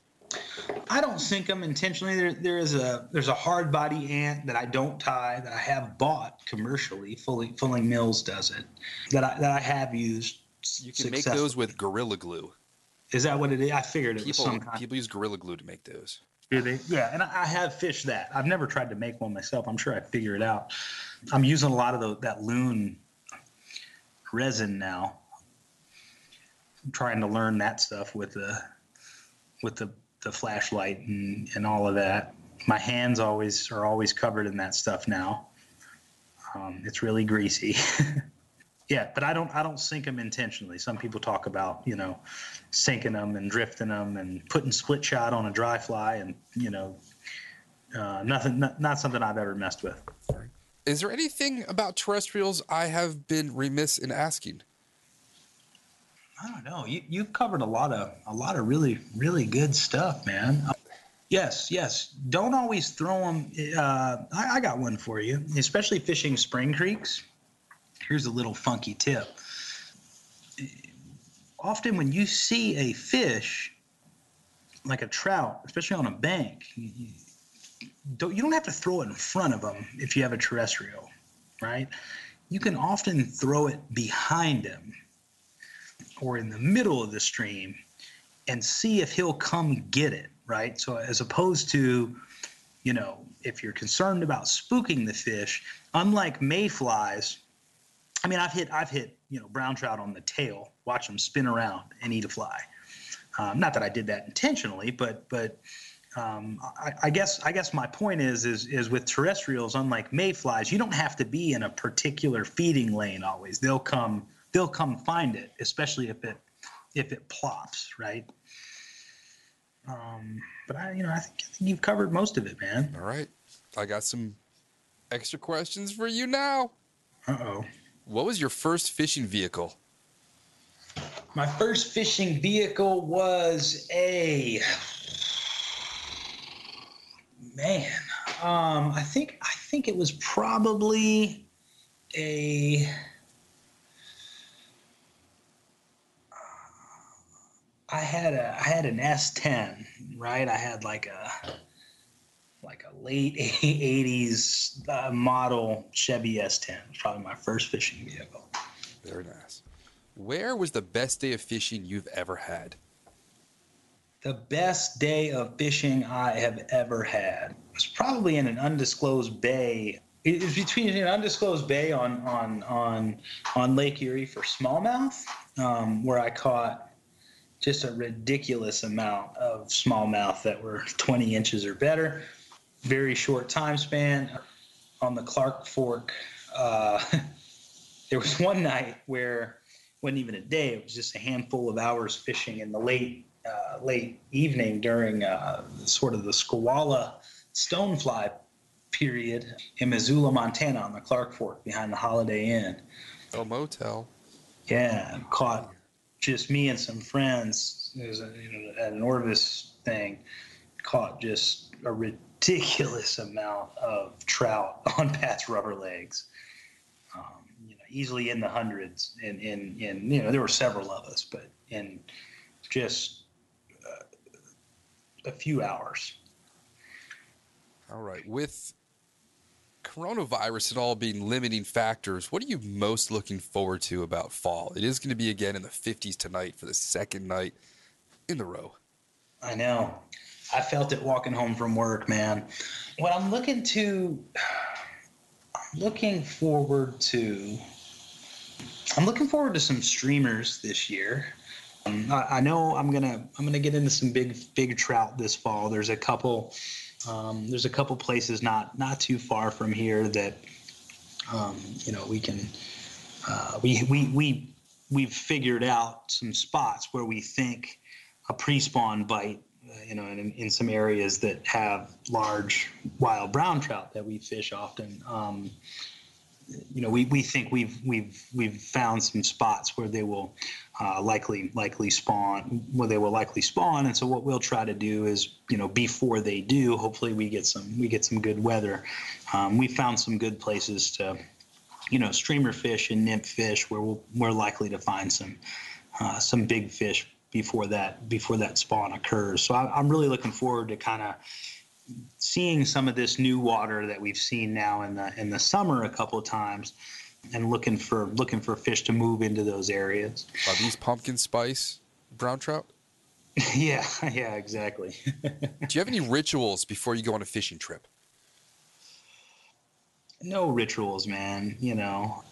S4: I don't sink them intentionally. There, there is a there's a hard body ant that I don't tie that I have bought commercially. Fully, Fulling Mills does it. That I that I have used.
S3: You can make those with gorilla glue.
S4: Is that what it is? I figured it was some kind.
S3: people use gorilla glue to make those.
S4: Do they? Yeah, and I I have fished that. I've never tried to make one myself. I'm sure I figure it out. I'm using a lot of the, that loon resin now. I'm trying to learn that stuff with the with the, the flashlight and, and all of that. My hands always are always covered in that stuff now. Um, it's really greasy. *laughs* yeah, but I don't I don't sink them intentionally. Some people talk about you know sinking them and drifting them and putting split shot on a dry fly and you know uh, nothing not, not something I've ever messed with.
S3: Is there anything about terrestrials I have been remiss in asking?
S4: I don't know. You you've covered a lot of a lot of really really good stuff, man. Yes, yes. Don't always throw them. Uh, I, I got one for you, especially fishing spring creeks. Here's a little funky tip. Often, when you see a fish, like a trout, especially on a bank, you, don't you don't have to throw it in front of them if you have a terrestrial, right? You can often throw it behind him or in the middle of the stream and see if he'll come get it, right? So as opposed to, you know, if you're concerned about spooking the fish, unlike mayflies, I mean, I've hit I've hit you know brown trout on the tail, watch them spin around and eat a fly. Um, not that I did that intentionally, but but um, I, I, guess I guess my point is is is with terrestrials, unlike mayflies, you don't have to be in a particular feeding lane always. They'll come they'll come find it, especially if it if it plops right. Um, but I you know I think, I think you've covered most of it, man.
S3: All right, I got some extra questions for you now.
S4: Uh oh.
S3: What was your first fishing vehicle?
S4: My first fishing vehicle was a man. Um, I think I think it was probably a. I had a I had an S10, right? I had like a like a late *laughs* 80s uh, model Chevy S10. It was probably my first fishing vehicle.
S3: Very nice. Where was the best day of fishing you've ever had?
S4: The best day of fishing I have ever had was probably in an undisclosed bay. It was between an undisclosed bay on on on on Lake Erie for smallmouth, um, where I caught just a ridiculous amount of smallmouth that were *laughs* 20 inches or better. Very short time span. On the Clark Fork, uh, *laughs* there was one night where it wasn't even a day. It was just a handful of hours fishing in the late uh, late evening during uh, sort of the Skwala stonefly period in Missoula, Montana, on the Clark Fork behind the Holiday Inn.
S3: Oh, motel.
S4: Yeah, caught just me and some friends. It was a, you know, an Orvis thing. Caught just a ridiculous amount of trout *laughs* on Pat's rubber legs. Um, you know, easily in the hundreds. In, in, in you know, there were several of us, but in just uh, a few hours.
S3: All right. With coronavirus and all being limiting factors, what are you most looking forward to about fall? It is going to be again in the 50s tonight for the second night in the row.
S4: I know. I felt it walking home from work, man. What I'm looking to, I'm looking forward to, I'm looking forward to some streamers this year. Um, I, I, know I'm gonna I'm gonna get into some big big trout this fall. There's a couple um, there's a couple places not not too far from here that um, you know we can uh, we we we we've figured out some spots where we think a pre-spawn bite you know in, in some areas that have large wild brown trout that we fish often um, you know we, we think we've we've we've found some spots where they will uh, likely likely spawn where they will likely spawn. And so what we'll try to do is you know before they do hopefully we get some we get some good weather. Um, we found some good places to you know streamer fish and nymph fish where we'll, we're likely to find some uh, some big fish before that before that spawn occurs so I, i'm really looking forward to kind of seeing some of this new water that we've seen now in the in the summer a couple of times and looking for looking for fish to move into those areas.
S3: Are these pumpkin spice brown trout? *laughs*
S4: yeah, yeah, exactly. *laughs*
S3: Do you have any rituals before you go on a fishing trip?
S4: No rituals, man. You know,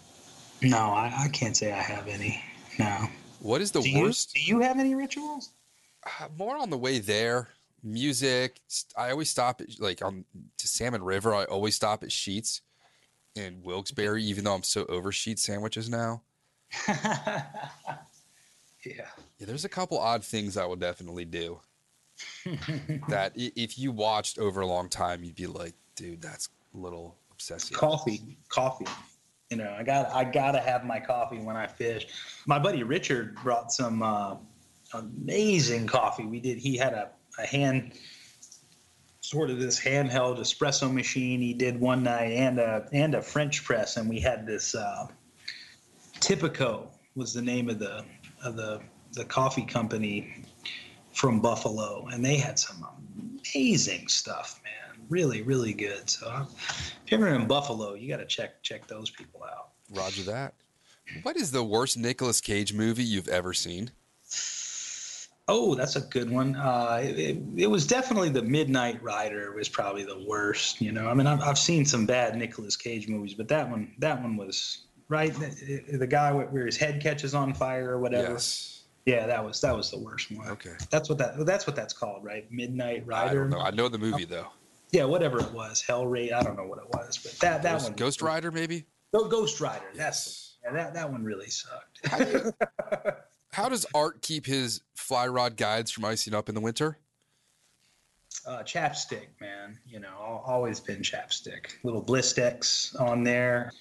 S4: no, I, I can't say I have any. No.
S3: What is the
S4: do
S3: worst?
S4: You, do you have any rituals?
S3: Uh, more on the way there. Music. I always stop at like on to Salmon River. I always stop at Sheetz in Wilkes-Barre, even though I'm so over Sheetz sandwiches now. *laughs*
S4: yeah.
S3: Yeah, there's a couple odd things I will definitely do. *laughs* that if you watched over a long time, you'd be like, dude, that's a little obsessive.
S4: Coffee, coffee. You know, I got I gotta have my coffee when I fish. My buddy Richard brought some uh, amazing coffee. We did. He had a, a hand sort of this handheld espresso machine he did one night and a and a French press, and we had this uh, Tipico was the name of the of the the coffee company from Buffalo, and they had some amazing stuff, man. Really, really good. So if you're ever in Buffalo, you got to check check those people out.
S3: Roger that. What is the worst Nicolas Cage movie you've ever seen?
S4: Oh, that's a good one. Uh, it, it, was definitely the Midnight Rider was probably the worst. You know, I mean, I've, I've seen some bad Nicolas Cage movies, but that one, that one was right. The, the guy where his head catches on fire or whatever.
S3: Yes.
S4: Yeah, that was that was the worst one.
S3: Okay.
S4: That's what that that's what that's called, right? Midnight
S3: I
S4: Rider.
S3: don't know. I know the movie though.
S4: Yeah, whatever it was, Hellray. I don't know what it was, but that that
S3: Ghost,
S4: one.
S3: Ghost Rider, maybe.
S4: No, Ghost Rider.
S3: Yes.
S4: That's yeah, that that one really sucked. *laughs*
S3: How does Art keep his fly rod guides from icing up in the winter?
S4: uh, chapstick, man. You know, al- always been chapstick. Little Blistex on there,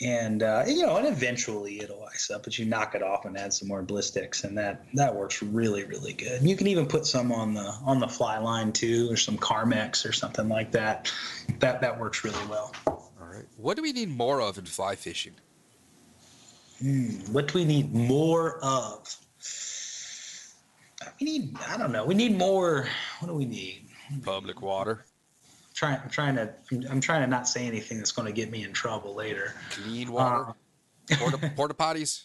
S4: and uh, you know, and eventually it'll ice up, but you knock it off and add some more Blistex, and that that works really, really good. And you can even put some on the on the fly line too, or some Carmex or something like that. That that works really well.
S3: All right. What do we need more of in fly fishing?
S4: What do we need more of? We need, I don't know. We need more. What do we need?
S3: Public water,
S4: Trying, I'm trying to, I'm trying to not say anything that's going to get me in trouble later.
S3: clean water, porta, *laughs* porta potties.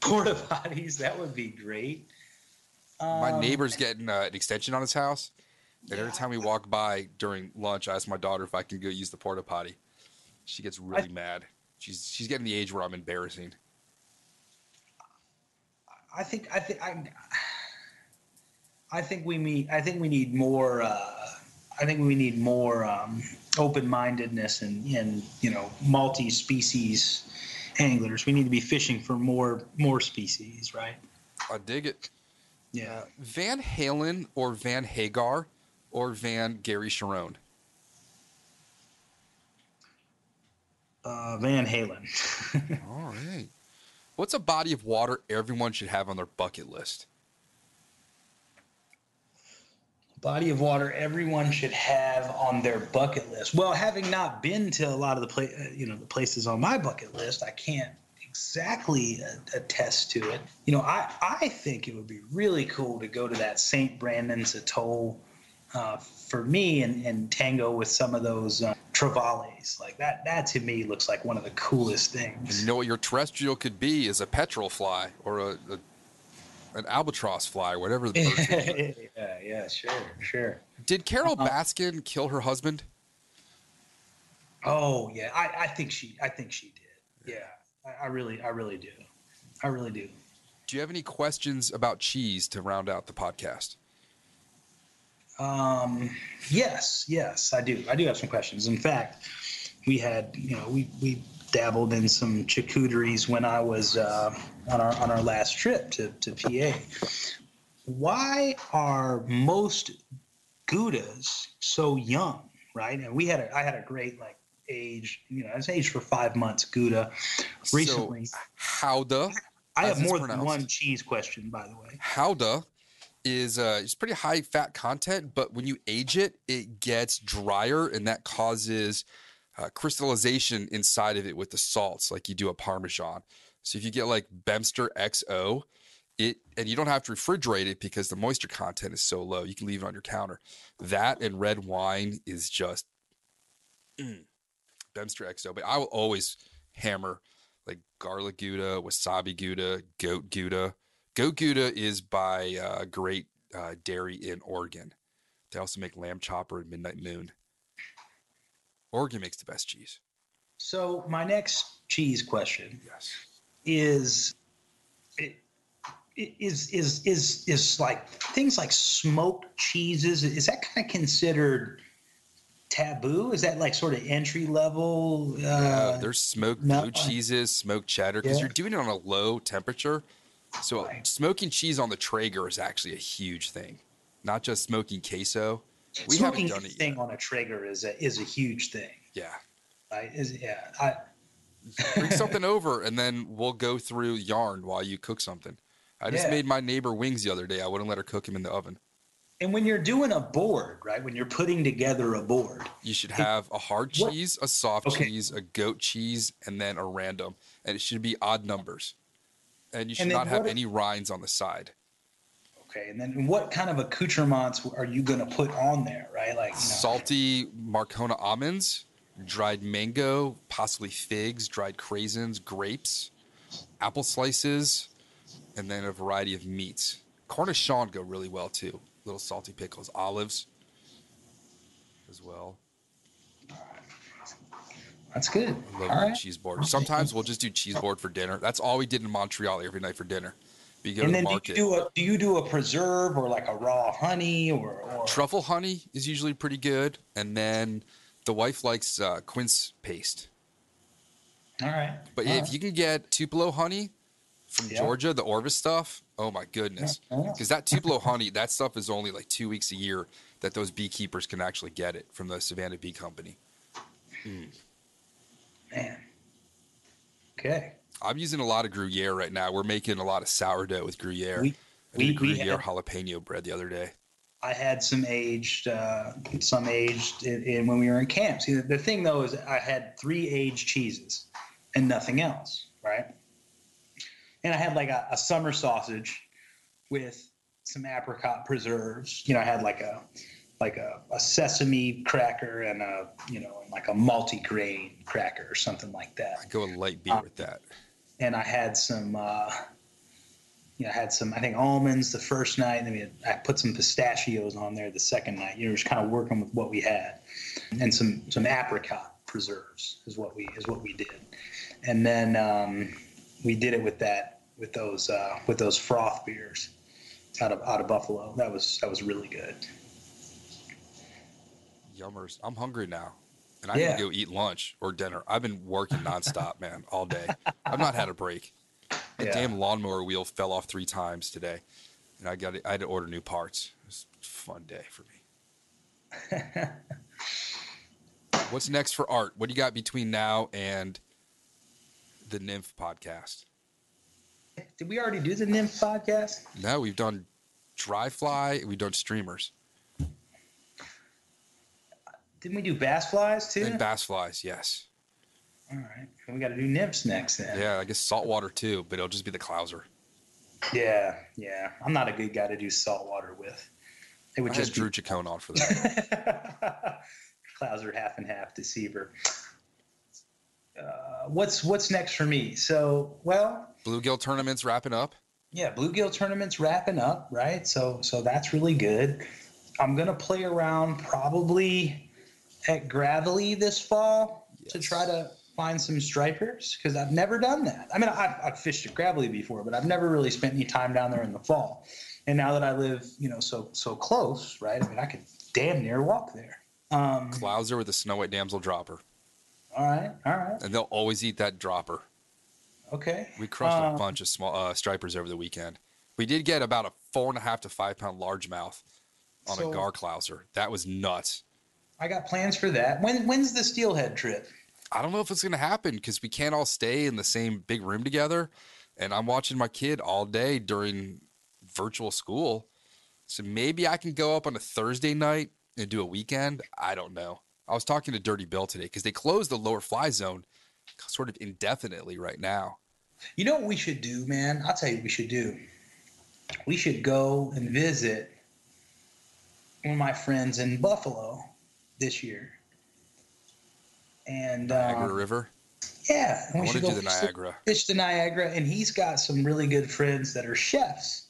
S4: porta potties that would be great
S3: My
S4: Um,
S3: neighbor's getting uh, an extension on his house, and every time we walk by during lunch, I ask my daughter if I can go use the porta potty. She gets really mad. She's she's getting the age where I'm embarrassing.
S4: i think i think i i think we need i think we need more uh i think we need more um open-mindedness and and you know multi-species anglers we need to be fishing for more more species right
S3: I dig it.
S4: yeah
S3: Van Halen or Van Hagar or Van Gary Sharon.
S4: uh van halen *laughs*
S3: All right. What's a body of water everyone should have on their bucket list?
S4: Body of water everyone should have on their bucket list. Well, having not been to a lot of the pla- uh, you know the places on my bucket list, I can't exactly uh, attest to it. You know, I I think it would be really cool to go to that St. Brandon's Atoll uh, for me and, and tango with some of those uh, trevallies. Like that that to me looks like one of the coolest things.
S3: you know what your terrestrial could be is a petrel fly or a, a an albatross fly, whatever the *laughs* bird
S4: yeah, yeah, sure, sure.
S3: Did Carole Baskin kill her husband?
S4: Oh yeah, I, I think she I think she did. Yeah, I, I really I really do. I really do.
S3: Do you have any questions about cheese to round out the podcast?
S4: Um, yes, yes, I do. I do have some questions. In fact, we had you know we we dabbled in some charcuteries when I was uh, on our on our last trip to to PA. Why are most goudas so young, right? And we had a I had a great like age, you know, I was aged for five months Gouda. Recently,
S3: So, Howda.
S4: I have more than one cheese question, by the way.
S3: Howda is uh, it's pretty high fat content, but when you age it, it gets drier, and that causes uh, crystallization inside of it with the salts, like you do a Parmesan. So if you get like Beemster XO, it and you don't have to refrigerate it because the moisture content is so low. You can leave it on your counter. That and red wine is just mm, Beemster XO. But I will always hammer like garlic Gouda, wasabi Gouda, goat Gouda. Goat Gouda is by uh, Great uh, Dairy in Oregon. They also make lamb chopper and midnight moon. Oregon makes the best cheese.
S4: So my next cheese question
S3: Yes.
S4: is it, is is is is like things like smoked cheeses is that kind of considered taboo is that like sort of entry level uh,
S3: Uh, there's smoked
S4: no,
S3: blue
S4: I-
S3: cheeses, smoked cheddar, because
S4: Yeah.
S3: you're doing it on a low temperature. So
S4: Right.
S3: smoking cheese on the Traeger is actually a huge thing, not just smoking queso. We
S4: smoking
S3: haven't done it
S4: on a Traeger is a is a huge thing
S3: Yeah.
S4: right is yeah I *laughs*
S3: Bring something over, and then we'll go through yarn while you cook something. I just
S4: Yeah.
S3: made my neighbor wings the other day. I wouldn't let her cook him in the oven.
S4: and when you're doing a board right when you're putting together a board
S3: You should have a hard
S4: What-
S3: cheese, a soft
S4: Okay.
S3: cheese, a goat cheese, and then a random. And it should be odd numbers. And you should
S4: And
S3: not have
S4: what-
S3: any rinds on the side.
S4: Okay and then what kind of accoutrements are you going to put on there right like you know,
S3: Salty Marcona almonds, dried mango, possibly figs, dried craisins, grapes, apple slices, and then a variety of meats. Cornichon go really well too. Little salty pickles, olives as well.
S4: that's good
S3: I love
S4: all right
S3: cheese board. Sometimes we'll just do cheese board for dinner. That's all we did in Montreal every night for dinner.
S4: And then
S3: the
S4: do you do a do you do a preserve or like a raw honey or, or
S3: Truffle honey is usually pretty good, and then the wife likes uh, quince paste.
S4: all right.
S3: But
S4: all
S3: if
S4: right.
S3: you can get Tupelo honey from
S4: Yeah.
S3: Georgia, the Orvis stuff, oh my goodness.
S4: Yeah.
S3: Because that Tupelo honey, that stuff is only like two weeks a year that those beekeepers can actually get it from the Savannah Bee Company.
S4: man. Okay.
S3: I'm using a lot of Gruyere right now. We're making a lot of sourdough with Gruyere.
S4: We-
S3: I did a
S4: we- we
S3: Gruyere
S4: had-
S3: jalapeno bread the other day.
S4: I had some aged, uh, some aged in, in when we were in camp. See, the, the thing though is I had three aged cheeses and nothing else, right? And I had like a, a summer sausage with some apricot preserves. You know, I had like a like a, a sesame cracker and a you know like a multi-grain cracker or something like that.
S3: I go a light beer
S4: Uh,
S3: with that.
S4: And I had some, uh, you know, I had some, I think almonds the first night, and then had, I put some pistachios on there the second night. You know, just kind of working with what we had, and some some apricot preserves is what we is what we did, and then um, we did it with that with those uh, with those froth beers out of out of Buffalo. That was that was really good.
S3: Yummers. I'm hungry now. And I
S4: Yeah.
S3: need to go eat lunch or dinner. I've been working nonstop, man, all day. I've not had a break. The
S4: Yeah.
S3: damn lawnmower wheel fell off three times today. And I got I had to order new parts. It was a fun day for me. *laughs* What's next for art? What do you got between now and the Nymph podcast?
S4: Did we already do the nymph podcast?
S3: No, we've done dry fly, we've done streamers.
S4: Didn't we do bass flies too?
S3: And bass flies, yes.
S4: All right, we got to do nymphs next then.
S3: Yeah, I guess saltwater too, but it'll just be the clouser.
S4: Yeah, yeah. I'm not a good guy to do saltwater with. It would
S3: I
S4: just
S3: Drew Chicone on for *laughs* that.
S4: clouser half and half deceiver. Uh, what's what's next for me? So, well,
S3: Bluegill tournament's wrapping up.
S4: yeah, bluegill tournament's wrapping up, right? So, so that's really good. I'm gonna play around probably at Gravelly this fall to try to find some stripers because I've never done that. I mean, I've, I've fished at Gravelly before, but I've never really spent any time down there in the fall. And now that I live, you know, so so close, right? I mean, I could damn near walk there. Um,
S3: Clouser with a snow white damsel dropper.
S4: all right, all right,
S3: And they'll always eat that dropper.
S4: okay.
S3: We crushed a
S4: Um,
S3: bunch of small uh, stripers over the weekend. We did get about a four and a half to five pound largemouth on
S4: So-
S3: a gar clouser. That was nuts.
S4: I got plans for that. When when's the steelhead trip?
S3: I don't know if it's going to happen because we can't all stay in the same big room together. And I'm watching my kid all day during virtual school. So maybe I can go up on a Thursday night and do a weekend. I don't know. I was talking to Dirty Bill today because they closed the lower fly zone sort of indefinitely right now.
S4: You know what we should do, man? I'll tell you what we should do. We should go and visit one of my friends in Buffalo this year. And
S3: Niagara
S4: uh,
S3: River.
S4: yeah,
S3: I
S4: we
S3: want
S4: should
S3: do
S4: go
S3: the
S4: fish
S3: Niagara.
S4: fish the Niagara, and he's got some really good friends that are chefs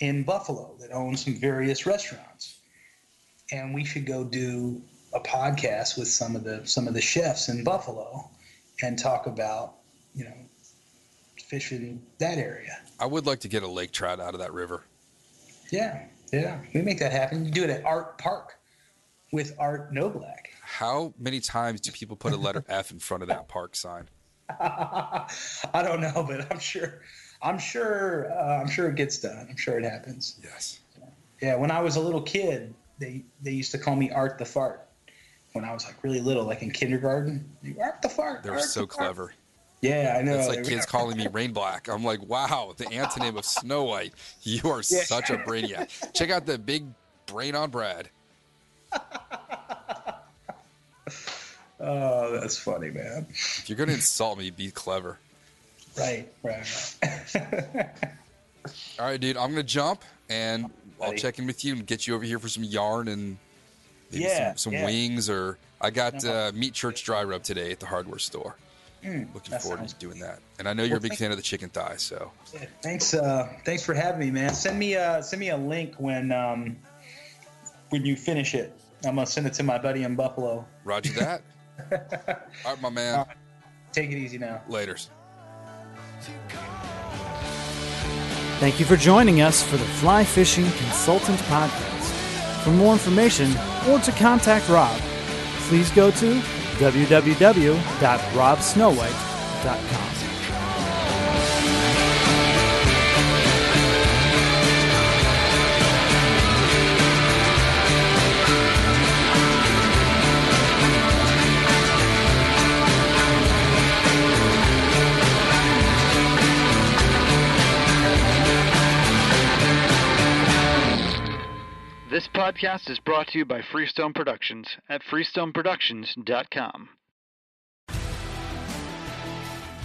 S4: in Buffalo that own some various restaurants, and we should go do a podcast with some of the some of the chefs in Buffalo and talk about you know fishing that area.
S3: I would like to get a lake trout out of that river.
S4: Yeah, yeah, we make that happen. You do it at Artpark with Art Noblack.
S3: How many times do people put a letter *laughs* F in front of that park sign? *laughs*
S4: I don't know, but I'm sure. I'm sure. Uh, I'm sure it gets done. I'm sure it happens.
S3: Yes.
S4: Yeah, when I was a little kid, they they used to call me Art the Fart. When I was like really little, like in kindergarten, You Art the Fart.
S3: They're so
S4: the Fart."
S3: clever.
S4: Yeah, I know.
S3: It's like kids calling me Rain Black. I'm like, wow, the antonym of Snow White. You are *laughs*
S4: Yeah.
S3: such a brainiac. Check out the big brain on Brad. *laughs*
S4: Oh, that's funny, man.
S3: If you're gonna insult me, be clever.
S4: Right, right, right. *laughs*
S3: All right, dude. I'm gonna jump and I'll check in with you and get you over here for some yarn and maybe
S4: Yeah,
S3: some, some
S4: yeah.
S3: wings or I got uh, meat church dry rub today at the hardware store. Looking
S4: Mm, that
S3: forward
S4: sounds
S3: to doing that. And I know you're a big fan of the chicken thigh, so
S4: Yeah, thanks, uh, thanks for having me, man. Send me, uh, send me a link when, um, when you finish it. I'm gonna send it to my buddy in Buffalo.
S3: Roger that. *laughs* All right, my man.
S4: Take it easy now.
S3: Laters.
S2: Thank you for joining us for the Fly Fishing Consultant Podcast. For more information or to contact Rob, please go to www.robsnowhite.com.
S6: This podcast is brought to you by Freestone Productions at freestoneproductions.com.